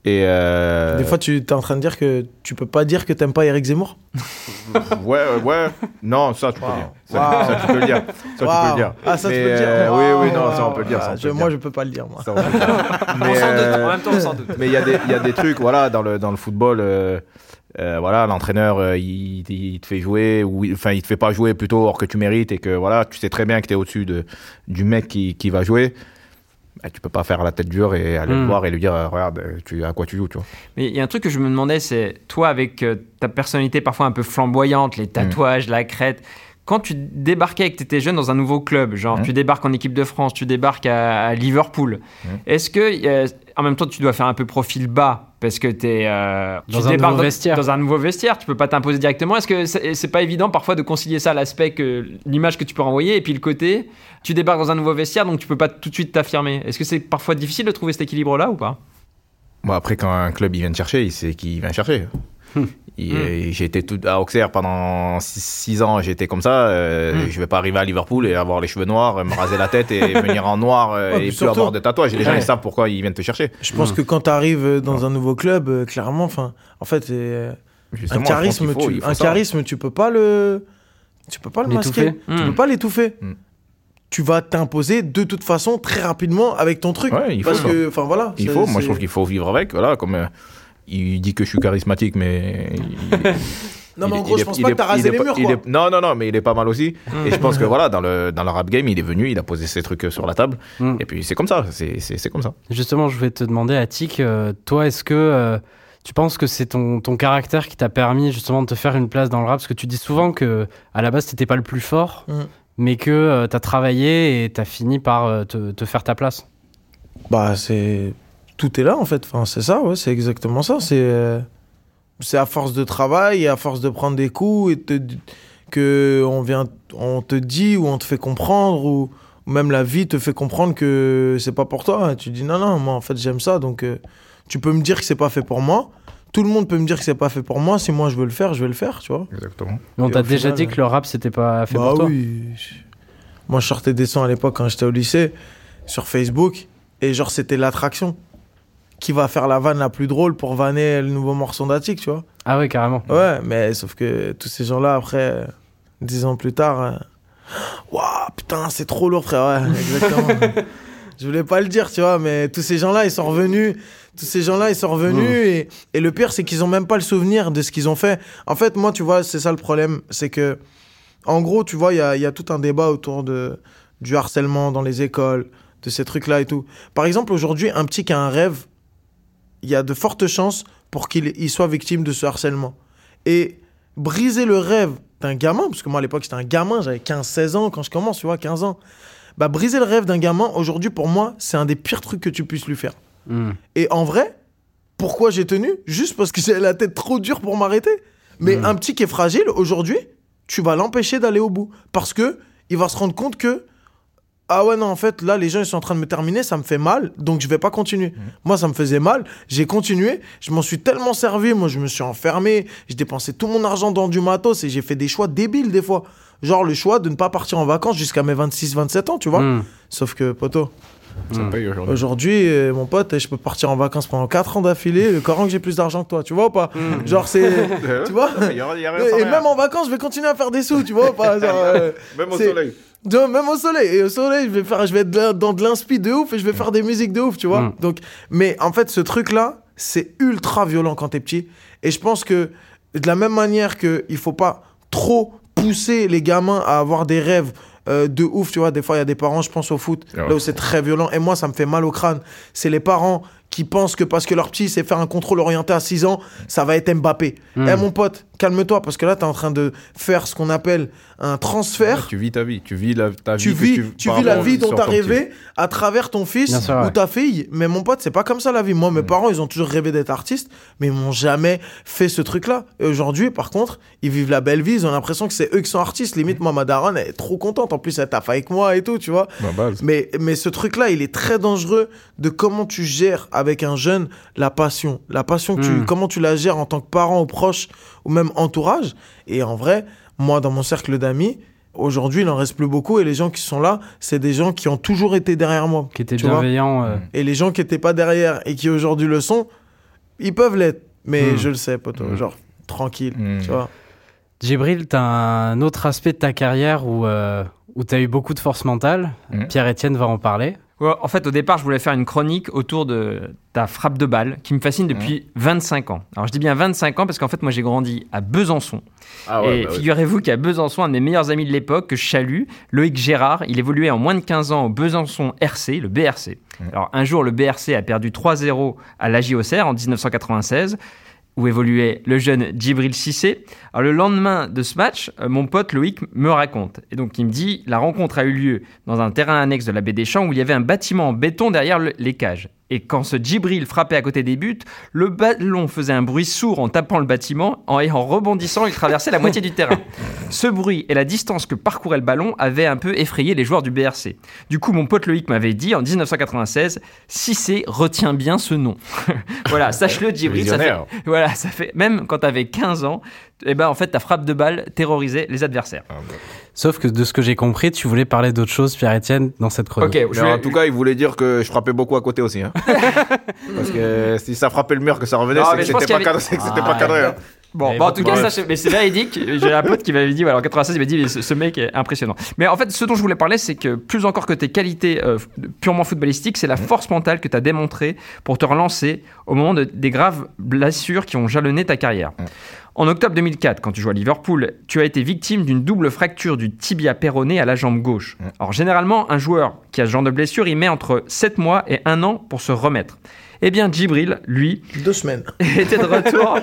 Et euh, Des fois, tu es en train de dire que tu peux pas dire que t'aimes pas Eric Zemmour Ouais, ouais. Non, ça, tu peux dire. Ça, Waouh. ça, tu peux le dire. Ça, tu peux le dire. Ah, ça, tu peux le dire. euh, oui, oui, non, ça, on peut le dire. ça, Ah, on peut je- le moi, dire. je peux pas le dire, moi. Ça, on peut le dire. On Mais, s'en doute, euh, en même temps, on s'en doute. Mais il y, a des- il y a des trucs, voilà, dans le, dans le football, euh, euh, voilà, l'entraîneur, euh, il, il te fait jouer, ou il- enfin, il te fait pas jouer plutôt hors que tu mérites et que, voilà, tu sais très bien que tu es au-dessus de, du mec qui, qui va jouer. Bah, tu peux pas faire la tête dure et aller le voir et lui dire, euh, regarde, euh, tu, à quoi tu joues, tu vois. Mais il y a un truc que je me demandais, c'est toi avec euh, ta personnalité parfois un peu flamboyante, les tatouages, la crête. Quand tu débarquais et que tu étais jeune dans un nouveau club, genre tu débarques en équipe de France, tu débarques à, à Liverpool, est-ce que euh, en même temps tu dois faire un peu profil bas parce que t'es, euh, Dans tu un débarques dans, vestiaire. dans un nouveau vestiaire, tu peux pas t'imposer directement. Est-ce que c'est c'est pas évident parfois de concilier ça, l'aspect que l'image que tu peux renvoyer et puis le côté tu débarques dans un nouveau vestiaire donc tu peux pas tout de suite t'affirmer. Est-ce que c'est parfois difficile de trouver cet équilibre là ou pas? Bon, après, quand un club il vient te chercher, il sait qui vient chercher. Et, euh, été tout, à Auxerre pendant 6 ans, j'étais comme ça. euh, Mm. Je vais pas arriver à Liverpool et avoir les cheveux noirs, me raser la tête et venir en noir euh, Ouais, et puis plus surtout- avoir de tatouages. Les gens Ouais. ils savent pourquoi ils viennent te chercher. Je pense que quand tu arrives dans un nouveau club, euh, clairement, enfin, en fait, euh, un charisme, faut- tu, un ça. charisme, tu peux pas le, tu peux pas le masquer. Tu peux pas l'étouffer. Tu vas t'imposer de toute façon très rapidement avec ton truc. Ouais, il faut parce ça. que, enfin voilà. Il c'est- faut, moi je trouve qu'il faut vivre avec. Voilà, comme euh, il dit que je suis charismatique, mais. il- Non, mais il en gros, il je est- pense il pas est- que t'as rasé les pas- murs, il quoi. est- Non, non, non, mais il est pas mal aussi. Et je pense que voilà, dans le, dans le rap game, il est venu, il a posé ses trucs sur la table. Mm. Et puis c'est comme ça, c'est c'est- c'est comme ça. Justement, je voulais te demander, Attic, euh, toi, est-ce que euh, tu penses que c'est ton, ton caractère qui t'a permis justement de te faire une place dans le rap? Parce que tu dis souvent que à la base, t'étais pas le plus fort, Mm. mais que tu t'as travaillé et t'as fini par euh, te, te faire ta place. Bah, c'est. Tout est là, en fait. Enfin, c'est ça, ouais, c'est exactement ça. C'est. euh, C'est à force de travail et à force de prendre des coups et te... que on vient, on te dit ou on te fait comprendre ou ou même la vie te fait comprendre que c'est pas pour toi. Tu dis non, non, moi en fait j'aime ça donc euh, tu peux me dire que c'est pas fait pour moi. Tout le monde peut me dire que c'est pas fait pour moi. Si moi je veux le faire, je vais le faire, tu vois. Exactement. Mais on t'a déjà final, dit que le rap, c'était pas fait bah pour toi. oui. Moi, je sortais des sons à l'époque quand j'étais au lycée sur Facebook. Et genre, c'était l'attraction. Qui va faire la vanne la plus drôle pour vanner le nouveau morceau d'Attic, tu vois. Ah ouais, carrément. Ouais, mais sauf que tous ces gens-là, après, dix ans plus tard, euh, waouh, putain, c'est trop lourd, frère. Ouais, exactement. Je voulais pas le dire, tu vois, mais tous ces gens-là, ils sont revenus. Tous ces gens-là, ils sont revenus. Et, et le pire, c'est qu'ils ont même pas le souvenir de ce qu'ils ont fait. En fait, moi, tu vois, c'est ça le problème. C'est que, en gros, tu vois, il y a, y a tout un débat autour de, du harcèlement dans les écoles, de ces trucs-là et tout. Par exemple, aujourd'hui, un petit qui a un rêve, il y a de fortes chances pour qu'il il soit victime de ce harcèlement. Et briser le rêve d'un gamin, parce que moi à l'époque j'étais un gamin, j'avais 15-16 ans quand je commence, tu vois, 15 ans. Bah briser le rêve d'un gamin, aujourd'hui pour moi, c'est un des pires trucs que tu puisses lui faire. Hmm. Et en vrai, pourquoi j'ai tenu? Juste parce que j'ai la tête trop dure pour m'arrêter. Mais Mm. un petit qui est fragile, aujourd'hui, tu vas l'empêcher d'aller au bout. Parce que il va se rendre compte que ah ouais non en fait là les gens ils sont en train de me terminer ça me fait mal donc je vais pas continuer moi ça me faisait mal j'ai continué je m'en suis tellement servi moi je me suis enfermé j'ai dépensé tout mon argent dans du matos et j'ai fait des choix débiles des fois genre le choix de ne pas partir en vacances jusqu'à mes 26 27 ans tu vois Hmm. sauf que poto Mm. paye aujourd'hui. Euh, mon pote, je peux partir en vacances pendant 4 ans d'affilée, le Coran que j'ai plus d'argent que toi, tu vois ou pas? Genre, c'est. tu vois? Il y a, il y a rien sans Et même en vacances, je vais continuer à faire des sous, tu vois ou pas? Genre, euh, Même au soleil. Même au soleil. Et au soleil, je vais, faire, je vais être dans de l'inspi de ouf et je vais faire des musiques de ouf, tu vois. Mm. Donc, mais en fait, ce truc-là, c'est ultra violent quand t'es petit. Et je pense que de la même manière qu'il faut pas trop pousser les gamins à avoir des rêves euh, de ouf, tu vois. Des fois, il y a des parents, je pense au foot, Ah là où c'est très violent. Et moi, ça me fait mal au crâne. C'est les parents qui pensent que parce que leur petit sait faire un contrôle orienté à 6 ans, ça va être Mbappé. Eh Mm. mon pote, calme-toi, parce que là, tu es en train de faire ce qu'on appelle un transfert tu vis ta vie. Tu vis la, ta vie. tu vis, tu la vie dont ton petit. rêvé à travers ton fils sûr, ou ouais. ta fille. Mais mon pote, c'est pas comme ça la vie. Moi, mes parents, ils ont toujours rêvé d'être artistes, mais ils m'ont jamais fait ce truc-là. Et aujourd'hui, par contre, ils vivent la belle vie. Ils ont l'impression que c'est eux qui sont artistes. Limite, moi, ma daronne, elle est trop contente. En plus, elle taffe avec moi et tout, tu vois. Bah. Mais, mais ce truc-là, il est très dangereux de comment tu gères avec un jeune la passion. La passion, que tu, Mm. comment tu la gères en tant que parent ou proche ou même entourage. Et en vrai, moi, dans mon cercle d'amis, aujourd'hui, il en reste plus beaucoup. Et les gens qui sont là, c'est des gens qui ont toujours été derrière moi. Qui était Tu vois bienveillant. euh, Et les gens qui n'étaient pas derrière et qui aujourd'hui le sont, ils peuvent l'être. Mais Mm. je le sais, poto. Mm. Genre, tranquille. Tu vois. Djibril, t'as un autre aspect de ta carrière où, euh, où t'as eu beaucoup de force mentale. Pierre-Etienne va en parler. En fait, au départ, je voulais faire une chronique autour de ta frappe de balle qui me fascine depuis 25 ans. Alors, je dis bien 25 ans parce qu'en fait, moi, j'ai grandi à Besançon. Ah ouais, et bah ouais. figurez-vous qu'à Besançon, un de mes meilleurs amis de l'époque, que je salue, Loïc Gérard, il évoluait en moins de 15 ans au Besançon RC, le BRC. Alors, un jour, le BRC a perdu 3-0 à l'AJ Auxerre en 1996 où évoluait le jeune Djibril Cissé. Alors le lendemain de ce match, euh, mon pote Loïc me raconte. Et donc il me dit, la rencontre a eu lieu dans un terrain annexe de la baie des Champs où il y avait un bâtiment en béton derrière le- les cages. Et quand ce Djibril frappait à côté des buts, le ballon faisait un bruit sourd en tapant le bâtiment en- et en rebondissant, il traversait la moitié du terrain. Ce bruit et la distance que parcourait le ballon avaient un peu effrayé les joueurs du BRC. Du coup, mon pote Loïc m'avait dit en 1996, Cissé retient bien ce nom. voilà, sache-le Djibril, ça fait, voilà, ça fait même quand t'avais 15 ans, et ben en fait ta frappe de balle terrorisait les adversaires. Ah, bah. Sauf que de ce que j'ai compris, tu voulais parler d'autre chose, Pierre-Etienne, dans cette chronique. Ok, je Mais vais- en tout cas, il voulait dire que je frappais beaucoup à côté aussi. Hein. Parce que si ça frappait le mur, que ça revenait, c'est que c'était pas, avait- cadré- Ah, pas cadré. hein. Bon, bah, en tout cas, ça, c'est- mais c'est véridique. J'ai un pote qui m'avait dit, voilà, en 96, il m'a dit, mais ce, ce mec est impressionnant. Mais en fait, ce dont je voulais parler, c'est que plus encore que tes qualités euh, f- purement footballistiques, c'est la force mentale que tu as démontrée pour te relancer au moment de- des graves blessures qui ont jalonné ta carrière. En octobre 2004, quand tu joues à Liverpool, tu as été victime d'une double fracture du tibia péroné à la jambe gauche. Alors généralement, un joueur qui a ce genre de blessure, il met entre 7 mois et 1 an pour se remettre. Eh bien, Djibril, lui, Deux semaines. était de retour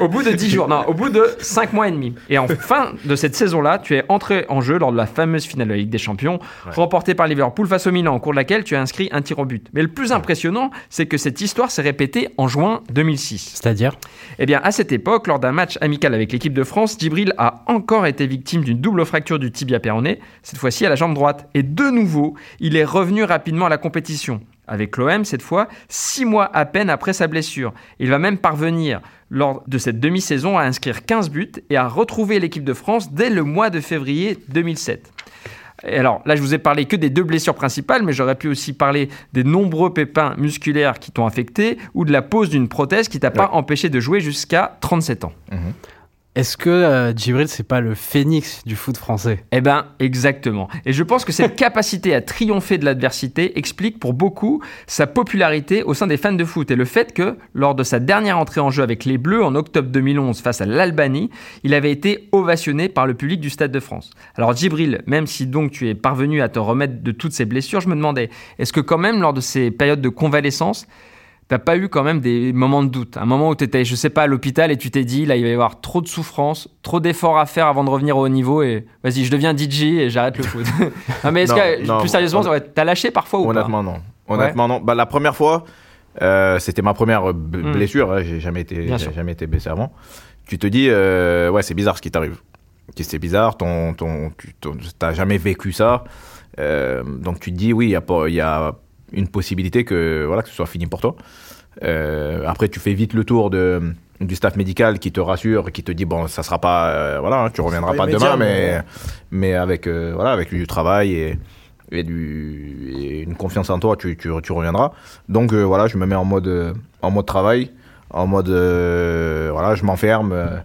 au bout de 10 jours, non, au bout de 5 mois et demi. Et en fin de cette saison-là, tu es entré en jeu lors de la fameuse finale de la Ligue des Champions, remportée par Liverpool face au Milan, au cours de laquelle tu as inscrit un tir au but. Mais le plus impressionnant, c'est que cette histoire s'est répétée en juin 2006. C'est-à-dire? Eh bien, à cette époque, lors d'un match amical avec l'équipe de France, Djibril a encore été victime d'une double fracture du tibia péroné, cette fois-ci à la jambe droite. Et de nouveau, il est revenu rapidement à la compétition. Avec l'OM, cette fois, six mois à peine après sa blessure. Il va même parvenir, lors de cette demi-saison, à inscrire 15 buts et à retrouver l'équipe de France dès le mois de février 2007. Et alors là, je vous ai parlé que des deux blessures principales, mais j'aurais pu aussi parler des nombreux pépins musculaires qui t'ont affecté ou de la pose d'une prothèse qui t'a pas empêché de jouer jusqu'à 37 ans. Est-ce que euh, Djibril, c'est pas le phénix du foot français? Eh ben, exactement. Et je pense que cette capacité à triompher de l'adversité explique pour beaucoup sa popularité au sein des fans de foot et le fait que, lors de sa dernière entrée en jeu avec les Bleus en octobre 2011 face à l'Albanie, il avait été ovationné par le public du Stade de France. Alors Djibril, même si donc tu es parvenu à te remettre de toutes ces blessures, je me demandais, est-ce que quand même lors de ces périodes de convalescence, T'as pas eu quand même des moments de doute Un moment où tu étais, je sais pas, à l'hôpital et tu t'es dit, là, il va y avoir trop de souffrance, trop d'efforts à faire avant de revenir au haut niveau et vas-y, je deviens DJ et j'arrête le foot. non, mais est-ce que, non, plus sérieusement, t'as lâché parfois ou Honnêtement, non. Honnêtement, non. Bah, la première fois, euh, c'était ma première b- Hmm. blessure. hein, J'ai jamais été, jamais été blessé avant. Tu te dis, euh, ouais, c'est bizarre ce qui t'arrive. C'est bizarre, ton, tu jamais vécu ça. Euh, donc tu te dis, oui, il y a pas- il y, a une possibilité que, voilà, que ce soit fini pour toi. Euh, après, tu fais vite le tour de, du staff médical qui te rassure, qui te dit, bon, ça sera pas, euh, voilà, hein, tu reviendras pas demain, mais, mais- avec, euh, voilà, avec du travail et, et, du, et une confiance en toi, tu, tu, tu reviendras. Donc voilà, je me mets en mode, en mode travail, en mode, voilà, je m'enferme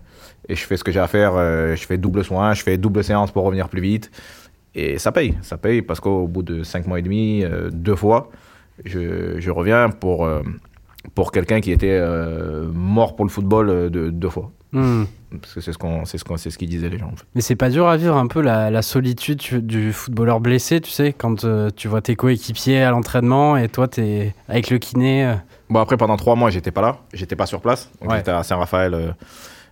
et je fais ce que j'ai à faire. je fais double soin, je fais double séance pour revenir plus vite. Et ça paye, ça paye parce qu'au bout de cinq mois et demi, euh, deux fois, je, je reviens pour, euh, pour quelqu'un qui était euh, mort pour le football de, deux fois. Hmm. Parce que c'est ce qu'on, c'est ce qu'on, c'est ce qu'ils disaient les gens. En fait. Mais c'est pas dur à vivre un peu la, la solitude tu- du footballeur blessé, tu sais, quand euh, tu vois tes coéquipiers à l'entraînement et toi t'es avec le kiné. euh. Bon, après, pendant trois mois, j'étais pas là. J'étais pas sur place. Donc, Ouais. j'étais à Saint-Raphaël, euh,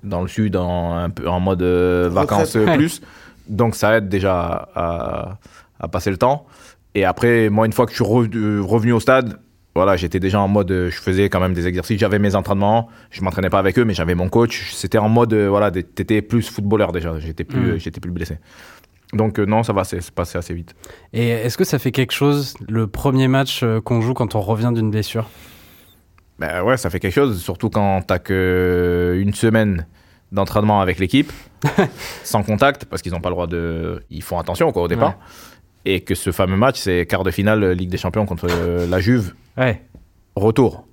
dans le sud, en, un peu, en mode euh, vacances plus. Donc, ça aide déjà à, à passer le temps. Et après, moi, une fois que je suis re- revenu au stade, voilà, j'étais déjà en mode, euh, je faisais quand même des exercices, j'avais mes entraînements, je m'entraînais pas avec eux, mais j'avais mon coach. C'était en mode, euh, voilà, t'étais plus footballeur déjà, j'étais plus, Mm. euh, j'étais plus blessé. Donc euh, non, ça va, c'est c'est passé assez vite. Et est-ce que ça fait quelque chose le premier match euh, qu'on joue quand on revient d'une blessure? Ben ouais, ça fait quelque chose, surtout quand t'as que une semaine d'entraînement avec l'équipe, sans contact, parce qu'ils n'ont pas le droit de. Ils font attention quoi au départ. Ouais. Et que ce fameux match, c'est quart de finale euh, Ligue des Champions contre euh, la Juve, Ouais. retour.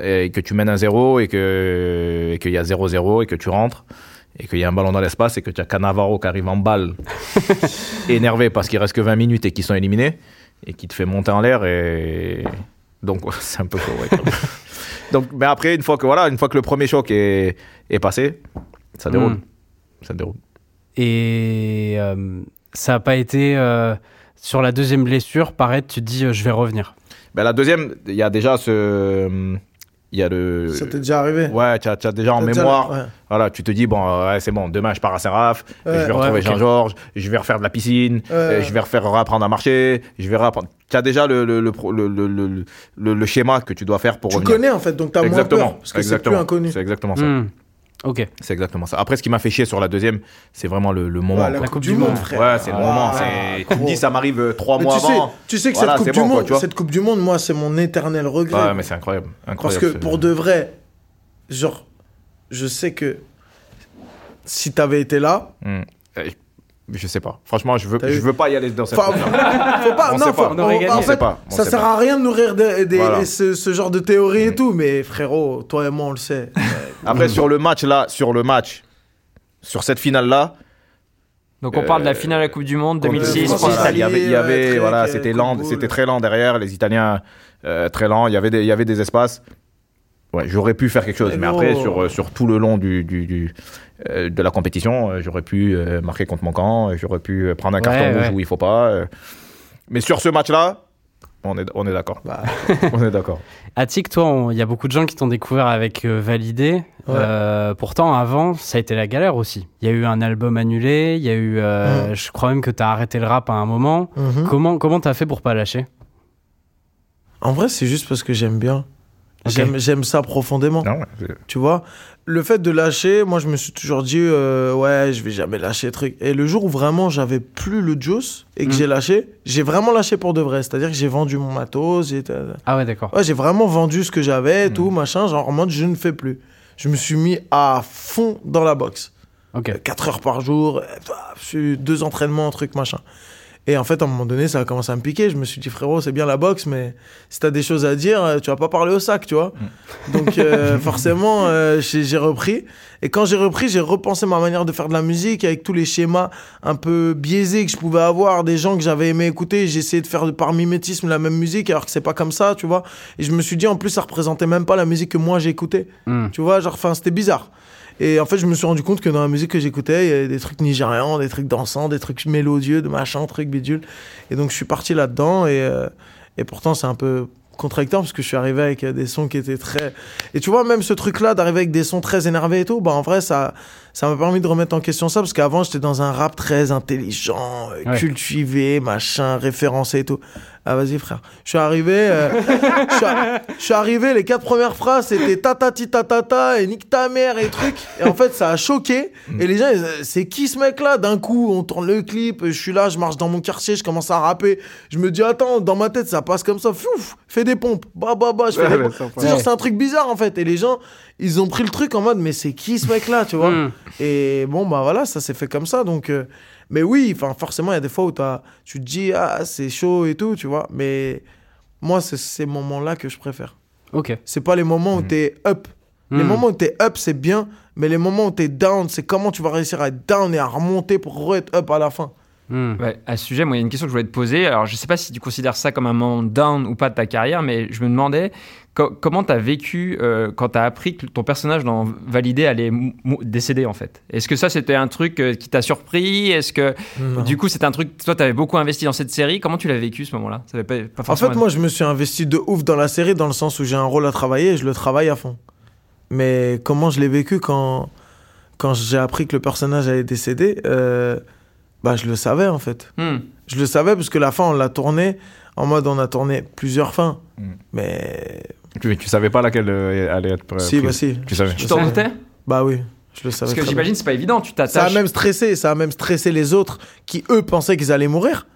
Et que tu mènes un 0 et que et qu'il y a 0-0 et que tu rentres et qu'il y a un ballon dans l'espace et que tu as Cannavaro qui arrive en balle énervé parce qu'il reste que 20 minutes et qu'ils sont éliminés et qui te fait monter en l'air et donc c'est un peu chaud ouais. Donc mais après une fois que voilà une fois que le premier choc est, est passé ça déroule Mm. ça déroule Et euh, ça a pas été euh, sur la deuxième blessure, pareil, tu te dis euh, je vais revenir. ben, la deuxième il y a déjà ce il y a le Ça t'est déjà arrivé ouais tu as, tu as déjà en déjà- mémoire ouais. Voilà, tu te dis, bon, euh, ouais, c'est bon, demain je pars à Saint-Raph, Ouais, je vais retrouver. Jean-Georges, je vais refaire de la piscine, euh, je vais refaire réapprendre à marcher, je vais réapprendre. Tu as déjà le, le, le, le, le, le- le- le schéma que tu dois faire pour Tu revenir. connais en fait, donc t'as moins exactement, peur. Parce que c'est plus exactement. inconnu. C'est exactement ça. Hmm. Ok. C'est exactement ça. Après, ce qui m'a fait chier sur la deuxième, c'est vraiment le, le moment. Ouais, la, quoi. coupe, du monde, frère. Ouais, c'est le Ah, moment. ouais, c'est- tu me dis, ça m'arrive euh, trois Mais mois tu sais, avant. tu sais que Voilà, cette, coupe du bon, quoi, monde, tu vois. cette Coupe du Monde, moi, c'est mon éternel regret. Ouais, mais c'est incroyable. incroyable Parce que pour de vrai, genre, je sais que si t'avais été là, Hmm. Euh, Je sais pas. Franchement, je veux, je veux pas y aller dans cette. Enfin, faut pas, On non, sait pas. faut- On en- en On fait, sait pas. On ça sert pas. à rien de nourrir des, des- Voilà. ce, ce genre de théories et tout, mais frérot, toi et moi, on le sait. Après, sur le match là, sur le match, sur cette finale là, Donc on parle de la finale de la Coupe du Monde contre 2006 France, France Voilà, il y avait, il y ouais, avait très- voilà, c'était lent, c'était très lent derrière, les Italiens euh, très lents, il y avait des, il y avait des espaces. Ouais, j'aurais pu faire quelque chose, Mais après sur euh, sur tout le long du, du, du, euh, de la compétition, euh, j'aurais pu euh, marquer contre mon camp, euh, j'aurais pu euh, prendre un carton Ouais, rouge où il faut pas. euh. Mais sur ce match-là, on est on est d'accord. Bah, on est d'accord. Attic, toi, il y a beaucoup de gens qui t'ont découvert avec euh, Validé. Ouais. Euh, pourtant, avant, ça a été la galère aussi. Il y a eu un album annulé, il y a eu. euh, Je crois même que t'as arrêté le rap à un moment. mhm. Comment comment t'as fait pour pas lâcher? En vrai, c'est juste parce que j'aime bien. Ok. J'aime, j'aime ça profondément. Non, ouais, c'est- Tu vois Le fait de lâcher, moi, je me suis toujours dit, euh, ouais, je vais jamais lâcher le truc. Et le jour où vraiment j'avais plus le juice et que Mm. j'ai lâché, j'ai vraiment lâché pour de vrai. C'est-à-dire que j'ai vendu mon matos. Ah ouais, d'accord. Ouais, j'ai vraiment vendu ce que j'avais, tout, machin, genre en mode je ne fais plus. Je me suis mis à fond dans la boxe. Ok. 4 heures par jour, euh, deux entraînements, un truc, machin. Et en fait, à un moment donné, ça a commencé à me piquer. Je me suis dit, frérot, c'est bien la boxe, mais si t'as des choses à dire, euh, tu vas pas parler au sac, tu vois. Donc, euh, forcément, euh, j'ai repris. Et quand j'ai repris, j'ai repensé ma manière de faire de la musique avec tous les schémas un peu biaisés que je pouvais avoir, des gens que j'avais aimé écouter. J'ai essayé de faire par mimétisme la même musique, alors que c'est pas comme ça, tu vois. Et je me suis dit, en plus, ça représentait même pas la musique que moi j'écoutais. Hmm. Tu vois, genre, enfin, c'était bizarre. Et en fait, je me suis rendu compte que dans la musique que j'écoutais, il y avait des trucs nigérians, des trucs dansants, des trucs mélodieux, de machin, trucs bidules. Et donc, je suis parti là-dedans. Et, euh, et pourtant, c'est un peu contradictoire parce que je suis arrivé avec euh, des sons qui étaient très. Et tu vois, même ce truc-là, d'arriver avec des sons très énervés et tout, bah, en vrai, ça ça m'a permis de remettre en question ça parce qu'avant, j'étais dans un rap très intelligent, Ouais. cultivé, machin, référencé et tout. Ah, vas-y, frère. Je suis arrivé. euh, je, suis a- je suis arrivé, les quatre premières phrases, c'était tatati tatata et nique ta mère et trucs. Et en fait, ça a choqué. Et les gens, euh, c'est qui ce mec-là? D'un coup, on tourne le clip, je suis là, je marche dans mon quartier, je commence à rapper. Je me dis, attends, dans ma tête, ça passe comme ça. Fouf, fais des pompes. Bah, bah, bah, je fais Ouais, des ouais, pompes. ça, C'est genre, c'est un truc bizarre en fait. Et les gens, ils ont pris le truc en mode, mais c'est qui ce mec-là, tu vois? Hmm. Et bon, bah voilà, ça s'est fait comme ça. Donc, euh, mais oui, enfin, forcément, il y a des fois où t'as- tu te dis, ah, c'est chaud et tout, tu vois. Mais moi, c'est ces moments-là que je préfère. Ok. C'est pas les moments où t'es up. Les Hmm. moments où t'es up, c'est bien. Mais les moments où t'es down, c'est comment tu vas réussir à être down et à remonter pour re-être up à la fin. Hmm. Ouais, à ce sujet, moi, il y a une question que je voulais te poser. Alors, je sais pas si tu considères ça comme un moment down ou pas de ta carrière, mais je me demandais co- comment tu as vécu euh, quand tu as appris que ton personnage dans Validé allait décéder, en fait? Est-ce que ça, c'était un truc euh, qui t'a surpris? Est-ce que, du coup, c'était un truc. Toi, tu avais beaucoup investi dans cette série? Comment tu l'as vécu ce moment-là? Ça avait pas, pas En fait, moi, je me suis investi de ouf dans la série dans le sens où j'ai un rôle à travailler et je le travaille à fond. Mais comment je l'ai vécu quand, quand j'ai appris que le personnage allait décéder euh, Bah, je le savais en fait. Hmm. Je le savais parce que la fin, on l'a tournée en mode on a tourné plusieurs fins. Mm. Mais. Tu, tu savais pas laquelle euh, allait être si, prise. bah si. Tu savais. Tu t'en doutais Bah oui, je le savais. Parce que j'imagine, c'est pas évident. Tu bien. Ça a t'attaches. même stressé, ça a même stressé les autres qui, eux, pensaient qu'ils allaient mourir.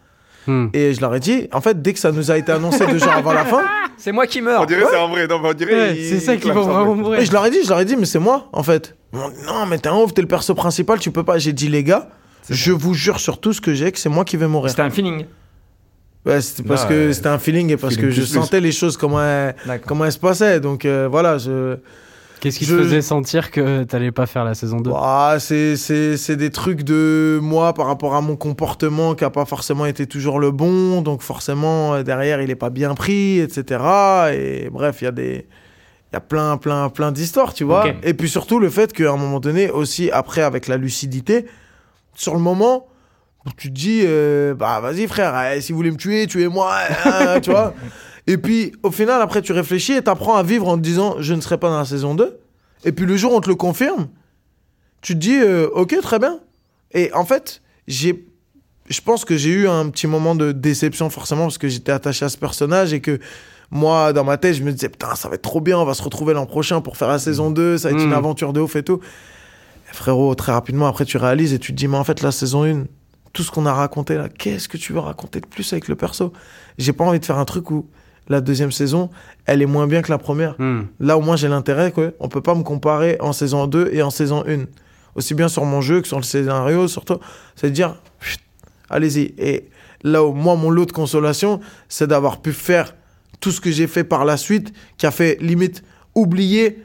Hmm. Et je leur ai dit, en fait, dès que ça nous a été annoncé deux jours avant la fin, C'est moi qui meurs. On dirait c'est en vrai. Non, mais on dirait. Ouais, il- c'est ça qui va vraiment vrai. mourir. Et je leur ai dit, je leur ai dit, mais c'est moi, en fait. Non, mais t'es un ouf, t'es le perso principal, tu peux pas. J'ai dit, les gars, je vous jure sur tout ce que j'ai que c'est moi qui vais mourir. C'était un feeling. Ouais, c'était parce Non, que euh, c'était un feeling et parce feeling que je plus plus. sentais les choses comment elles, comment elles se passaient. Donc euh, voilà, je. Qu'est-ce qui Je- te faisait sentir que t'allais pas faire la saison 2 Ouah, c'est, c'est, c'est des trucs de moi par rapport à mon comportement qui a pas forcément été toujours le bon. Donc forcément, euh, derrière, il est pas bien pris, etc. Et bref, il y a des. Il y a plein, plein, plein d'histoires, tu vois. Et puis surtout le fait qu'à un moment donné, aussi après avec la lucidité, sur le moment, tu te dis, euh, bah vas-y frère, eh, si vous voulez me tuer, tuez-moi, hein, tu vois. Et puis au final, après tu réfléchis et t'apprends à vivre en te disant, je ne serai pas dans la saison 2. Et puis le jour où on te le confirme, tu te dis, euh, ok, très bien. Et en fait, j'ai, je pense que j'ai eu un petit moment de déception forcément parce que j'étais attaché à ce personnage et que moi, dans ma tête, je me disais, putain, ça va être trop bien, on va se retrouver l'an prochain pour faire la saison 2, ça va être Mm. une aventure de ouf et tout. Et frérot, très rapidement, après, tu réalises et tu te dis, mais en fait, la saison 1, tout ce qu'on a raconté là, qu'est-ce que tu veux raconter de plus avec le perso? J'ai pas envie de faire un truc où la deuxième saison, elle est moins bien que la première. Hmm. Là, au moins, j'ai l'intérêt que on peut pas me comparer en saison 2 et en saison 1. Aussi bien sur mon jeu que sur le scénario, surtout. C'est de dire, allez-y. Et là où moi, mon lot de consolation, c'est d'avoir pu faire tout ce que j'ai fait par la suite, qui a fait limite oublier,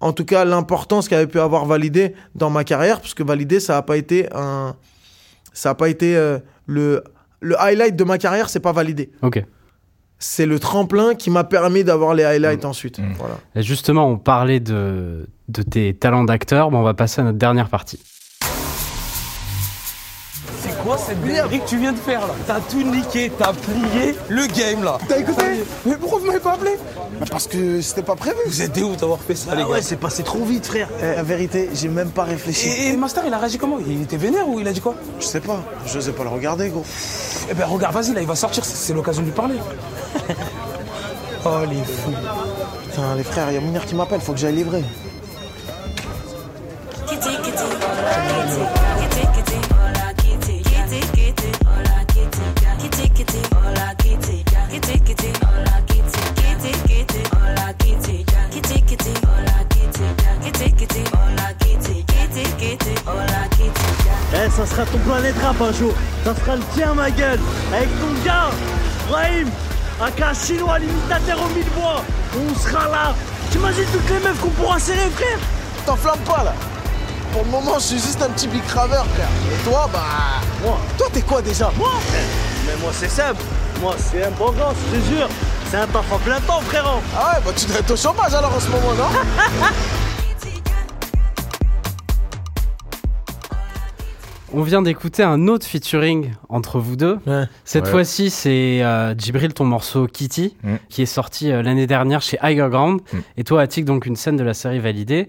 en tout cas, l'importance qu'avait pu avoir validé dans ma carrière, parce que validé, ça n'a pas été un. Ça n'a pas été euh, le. Le highlight de ma carrière, c'est pas validé. Ok. C'est le tremplin qui m'a permis d'avoir les highlights ensuite. Mm. Voilà. Et justement, on parlait de, de tes talents d'acteur. Bon, on va passer à notre dernière partie. C'est quoi cette dinguerie que tu viens de faire là T'as tout niqué, t'as plié le game là. T'as écouté Mais pourquoi vous m'avez pas appelé Bah Parce que c'était pas prévu. Vous êtes des ouf d'avoir fait ça les Ah gars. ouais, c'est passé trop vite, frère. Eh, la vérité, j'ai même pas réfléchi. Et, et Master il a réagi comment? Il était vénère ou il a dit quoi? Je sais pas, j'osais pas le regarder, gros. Eh ben regarde, vas-y là, il va sortir, c'est- c'est l'occasion de lui parler. oh les fous. Putain, les frères, il y a Mounir qui m'appelle, faut que j'aille livrer. Ça sera ton planète rap un jour. Ça sera le tien, ma gueule. Avec ton gars, Brahim, avec un chinois limitateur au mille voix. On sera là. T'imagines toutes les meufs qu'on pourra serrer, frère T'enflamme pas là. Pour le moment, je suis juste un petit big craveur, frère. Et toi, bah. Moi, Toi, t'es quoi déjà moi, frère. Mais moi, c'est simple. Moi, c'est un bon gosse, je te jure. C'est un taf en plein temps, frérot. Ah ouais, bah tu devrais être au chômage alors en ce moment, non On vient d'écouter un autre featuring entre vous deux. Ouais. Cette Ouais. fois-ci, c'est euh, Djibril, ton morceau Kitty, Mm. qui est sorti euh, l'année dernière chez Higher Ground. Mm. Et toi, Attic, donc une scène de la série validée.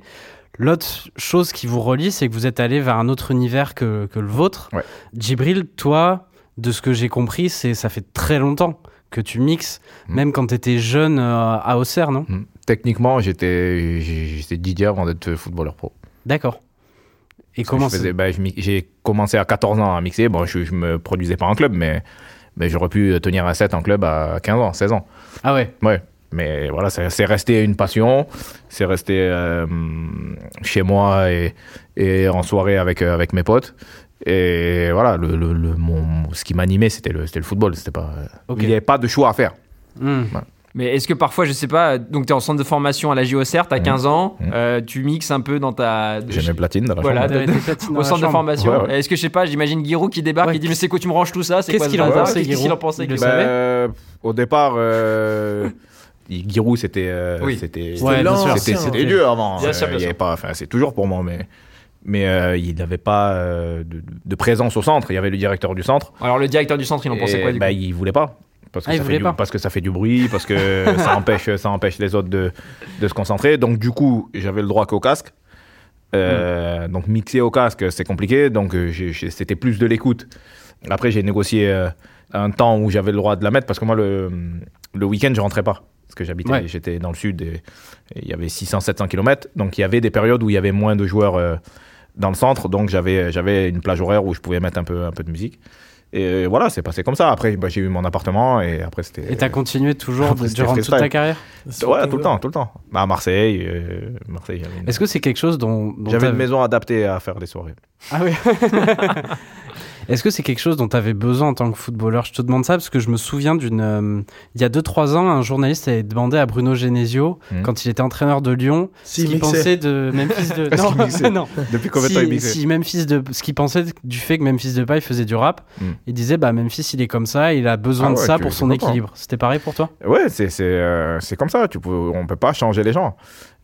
L'autre chose qui vous relie, c'est que vous êtes allé vers un autre univers que, que le vôtre. Ouais. Djibril, toi, de ce que j'ai compris, c'est ça fait très longtemps que tu mixes, Mm. même quand tu étais jeune euh, à Auxerre, non? Techniquement, j'étais j'ai- j'étais DJ avant d'être footballeur pro. D'accord. Et comment bah, J'ai commencé à 14 ans à mixer. Bon, je, je me produisais pas en club, mais, mais j'aurais pu tenir un set en club à 15 ans, 16 ans. Ah ouais Ouais. Mais voilà, c'est resté une passion. C'est resté euh, chez moi et, et en soirée avec, euh, avec mes potes. Et voilà, le, le, le- mon, ce qui m'animait, c'était le, le football. Pas. Il n'y avait pas de choix à faire. Hmm. Mais est-ce que parfois, je sais pas, donc tu es en centre de formation à la JOCR, tu as 15 ans, Mhm. euh, tu mixes un peu dans ta. J'ai mes platines dans la Voilà, chambre. Dans au centre de formation. Ouais, ouais. Est-ce que je sais pas, j'imagine Giroud qui débarque Ouais. et dit Mais c'est quoi, tu me ranges tout ça Qu'est-ce qu'il en pensait, Qu'est-ce qu'il Giroud en pensait Il le Giroud savait Ben, au départ, euh, Giroud, c'était euh, Oui. c'était Ouais, c'était. Dieu avant. Bien sûr, Euh, bien il y sûr. avait pas, enfin, c'est toujours pour moi, mais mais euh, il n'avait pas euh, de, de présence au centre. Il y avait le directeur du centre. Alors le directeur du centre, il en pensait quoi du bah, coup il voulait pas. Parce que, Ah, ça fait du, parce que ça fait du bruit, parce que ça, empêche, ça empêche les autres de, de se concentrer. Donc, du coup, j'avais le droit qu'au casque. Euh, Donc, mixer au casque, c'est compliqué. Donc, euh, c'était plus de l'écoute. Après, j'ai négocié euh, un temps où j'avais le droit de la mettre parce que moi, le, le week-end, je rentrais pas. Parce que j'habitais, Ouais. j'étais dans le sud et et il y avait 600-700 km. Donc, il y avait des périodes où il y avait moins de joueurs euh, dans le centre. Donc, j'avais, j'avais une plage horaire où je pouvais mettre un peu, un peu de musique. Et voilà, c'est passé comme ça. Après, bah, j'ai eu mon appartement et après, c'était. Et t'as continué toujours Après, durant toute ta carrière Ouais, tout le temps, tout le temps. Bah, à Marseille, euh, Marseille une, Est-ce que c'est quelque chose dont, dont j'avais une maison adaptée à faire des soirées. Ah oui. Est-ce que c'est quelque chose dont tu avais besoin en tant que footballeur? Je te demande ça parce que je me souviens d'une. euh, il y a 2-3 ans, un journaliste avait demandé à Bruno Genesio, Mhm. quand il était entraîneur de Lyon, ce qu'il pensait de Memphis de. Non. Depuis combien de temps il Si, mixait si Memphis de, ce qu'il pensait du fait que Memphis de Paille faisait du rap, Mhm. il disait bah Memphis il est comme ça, il a besoin Ah de ça pour son équilibre. C'était pareil pour toi? Ouais, c'est c'est euh, c'est comme ça. Tu peux, on peut pas changer les gens.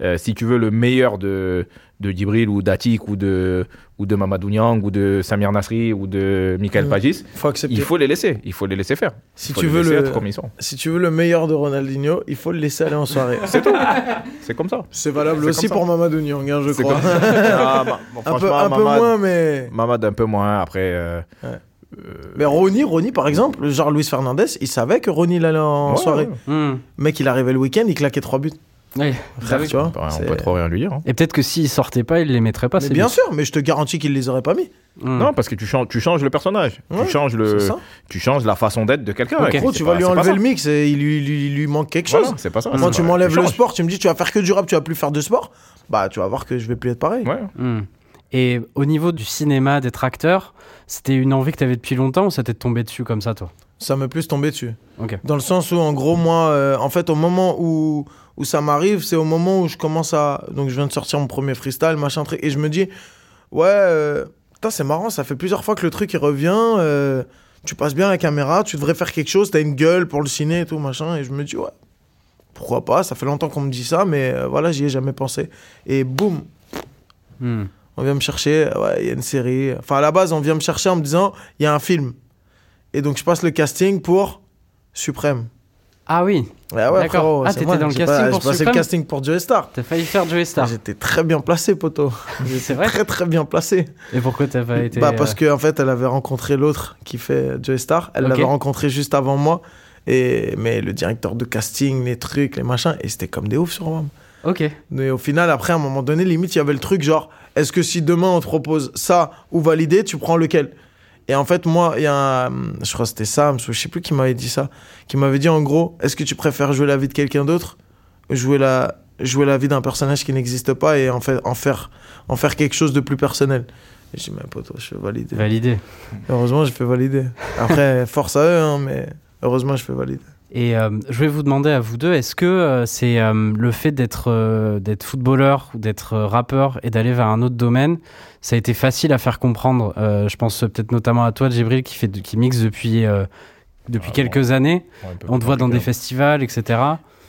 Euh, si tu veux le meilleur de de Djibril ou d'Atik ou de ou de Mamadou Niang ou de Samir Nasri ou de Michael Mm. Pagis, Faut accepter. il faut les laisser. Il faut les laisser faire. si Il faut tu les veux laisser le, être comme ils sont. si tu veux le meilleur de Ronaldinho, il faut le laisser aller en soirée. C'est tout. c'est comme ça. C'est valable aussi pour Mamadou Niang, hein, je crois. Ah, bah, bon, un peu, franchement, un peu Mamad- moins, mais. Mamad un peu moins. Après, euh, Ouais. euh, Mais Ronnie, Ronnie, par exemple, genre Luis Fernandez, il savait que Ronnie allait en ouais, soirée. ouais. Hmm. Mec, il arrivait le week-end, il claquait trois buts. Ouais. Frère, tu vois. Bah, on c'est- peut trop rien lui dire. hein. Et peut-être que s'il sortait pas, il les mettrait pas. Mais c'est bien sûr, mais je te garantis qu'il les aurait pas mis. Hmm. Non, parce que tu changes, tu changes le personnage. Ouais, tu changes le, tu changes la façon d'être de quelqu'un. Ok. Ouais, Gros, c'est tu pas- vas lui enlever le mix et il lui, lui, lui manque quelque Voilà, chose. c'est pas ça. Moi, c'est tu m'enlèves le sport, tu me dis tu vas faire que du rap, tu vas plus faire de sport. Bah, tu vas voir que je vais plus être pareil. Ouais. Hmm. Et au niveau du cinéma, d'être acteur, c'était une envie que tu avais depuis longtemps ou ça t'est tombé dessus comme ça, toi? Ça m'est plus tombé dessus. Ok. Dans le sens où, en gros, moi, euh, en fait, au moment où, où ça m'arrive, c'est au moment où je commence à. Donc, je viens de sortir mon premier freestyle, machin, truc. Et je me dis, ouais, euh, c'est marrant, ça fait plusieurs fois que le truc il revient. euh, tu passes bien la caméra, tu devrais faire quelque chose, t'as une gueule pour le ciné et tout, machin. Et je me dis, ouais, pourquoi pas, ça fait longtemps qu'on me dit ça, mais euh, voilà, j'y ai jamais pensé. Et boum, Hmm. on vient me chercher, ouais, il y a une série. Enfin, à la base, on vient me chercher en me disant, il y a un film. Et donc, je passe le casting pour Suprême. Ah oui, Ouais, ouais, frérot, Ah, t'étais dans le casting pas- pour J'ai passé le casting pour Joey Star. t'as failli faire Joey Star. J'étais très bien placé, poto. C'est vrai Très, très bien placé. Et pourquoi t'as pas été. Bah, parce euh, qu'en en fait, elle avait rencontré l'autre qui fait Joey Star. Elle l'avait rencontré juste avant moi. Et... Mais le directeur de casting, les trucs, les machins, et c'était comme des oufs sur moi. Ok. Mais au final, après, à un moment donné, limite, il y avait le truc genre, est-ce que si demain on te propose ça ou validé, tu prends lequel? Et en fait, moi, il y a un, je crois que c'était Sam, je sais plus qui m'avait dit ça, qui m'avait dit en gros, est-ce que tu préfères jouer la vie de quelqu'un d'autre ou jouer la, jouer la vie d'un personnage qui n'existe pas et en, fait, en, faire, en faire quelque chose de plus personnel? Et J'ai dit, mais poteau, je fais valider. Validé. Heureusement, j'ai fait valider. Après, force à eux, hein, mais heureusement, je fais valider. Et euh, je vais vous demander à vous deux, est-ce que euh, c'est euh, le fait d'être euh, d'être footballeur ou d'être euh, rappeur et d'aller vers un autre domaine, ça a été facile à faire comprendre Euh, Je pense euh, peut-être notamment à toi, Djibril, qui, fait, de- qui mixe depuis, euh, depuis Ah, quelques années. On te voit dans des compliqué. festivals, etc.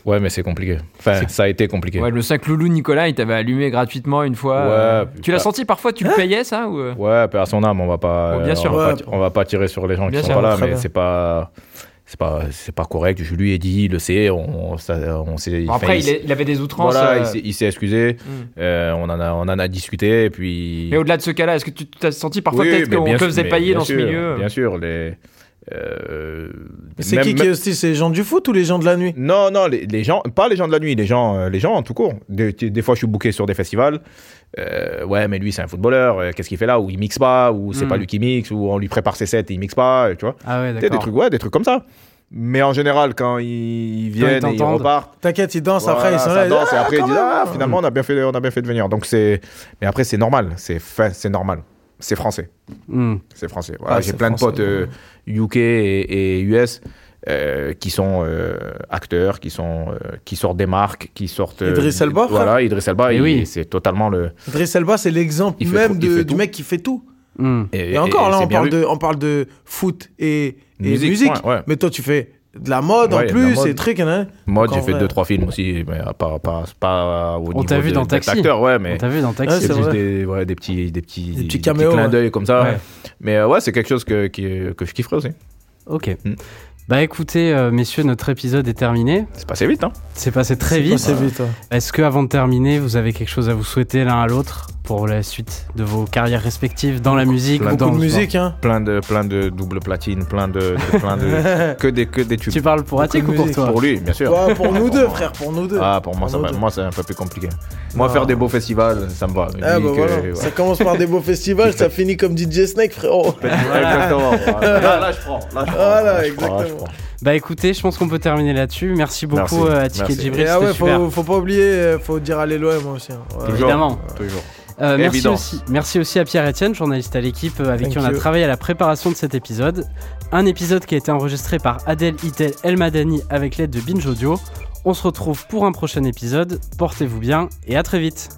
Ouais, mais c'est compliqué. Enfin, ça a été compliqué. Ouais, le sac loulou Nicolas, il t'avait allumé gratuitement une fois. Ouais, euh, tu l'as pas- senti parfois, tu le payais ça ou Ouais, à son âme, on va pas, Oh, bien euh, sûr. on, va Ouais. pas, on va pas tirer sur les gens Bien qui sûr, sont pas là, mais c'est pas, c'est pas, c'est pas correct. Je lui ai dit, il le sait, on, ça, on s'est. Après, il avait des outrances. Voilà, euh, il s'est- excusé. hmm. euh, on en a, on en a discuté, et puis. Mais au-delà de ce cas-là, est-ce que tu t'as senti parfois Oui, peut-être qu'on te faisait pailler dans ce sûr, milieu Bien sûr, les. euh, C'est même- qui qui est hostile? C'est les gens du foot ou les gens de la nuit? Non, non, les, les gens, pas les gens de la nuit, les gens, euh, les gens en tout court. Des, des fois, je suis booké sur des festivals. Euh, ouais, mais lui, c'est un footballeur. euh, Qu'est-ce qu'il fait là? Ou il mixe pas, ou c'est Mm. pas lui qui mixe, ou on lui prépare ses sets et il mixe pas, euh, tu vois. Ah ouais, sais, des d'accord. trucs, ouais, des trucs comme ça. Mais en général, quand ils viennent et ils t'entendent. repartent, T'inquiète, ils dansent voilà, après, ils sont là. ils disent, danse, et après ils disent ah finalement on a bien fait, on a bien fait de venir. Donc c'est, mais après c'est normal, c'est fin, c'est normal, c'est français, Hmm. c'est français. Voilà, Ah, j'ai plein de potes euh, UK et, et US. Euh, qui sont euh, acteurs, qui sont euh, qui sortent des marques, qui sortent. euh, Idriss Elba, Voilà, Idriss Elba. Et il- oui. c'est totalement le. Driss Elba, c'est l'exemple même de- du mec qui fait tout. Hmm. Et, encore, là, on parle, de, on parle de foot et, et Musique, musique. point, ouais. Mais toi, tu fais de la mode Ouais, en plus, et trucs. hein. Mode, j'ai fait vrai- deux trois films aussi, mais pas pas pas au niveau t'a vu de- dans d'être Taxi. acteur, ouais, On mais t'a vu dans Taxi. c'est c'est juste vrai. des, ouais, des petits des petits Des petits caméos, clins d'œil comme ça. Mais ouais, c'est quelque chose que que je kifferais aussi. Ok. Bah écoutez, euh, messieurs, notre épisode est terminé. C'est passé vite, hein. C'est passé très C'est vite. passé vite, ouais. Est-ce que avant de terminer, vous avez quelque chose à vous souhaiter l'un à l'autre? Pour la suite de vos carrières respectives dans la musique, Plein ou dans Beaucoup de musique, hein. Plein de plein de double platine, plein de, de- plein de que des que des tubes. Tu parles pour Attic ou pour toi Pour lui, bien sûr. Ouais, pour nous deux, frère, pour nous deux. Ah, pour moi, Pour ça va. Moi, c'est un peu plus compliqué. Moi, Ah. faire des beaux festivals, ça me va. Ah, bah voilà. euh, ouais. Ça commence par des beaux festivals, ça finit comme DJ Snake, frérot. Exactement. Là, là, je prends. Là, je prends. Voilà, Là, je prends, là, je exactement. prends. Bah écoutez, je pense qu'on peut terminer là-dessus. Merci beaucoup Merci. euh, Attic et. Djibril, ah ouais, faut, faut pas oublier, faut dire allez l'OM aussi. hein. Ouais. Toujours, Évidemment. Toujours. Euh, merci, aussi, merci aussi à Pierre-Etienne, journaliste à l'équipe euh, avec Thank qui on a you. travaillé à la préparation de cet épisode. Un épisode qui a été enregistré par Adèle Itel El Madani avec l'aide de Binge Audio. On se retrouve pour un prochain épisode. Portez-vous bien et à très vite.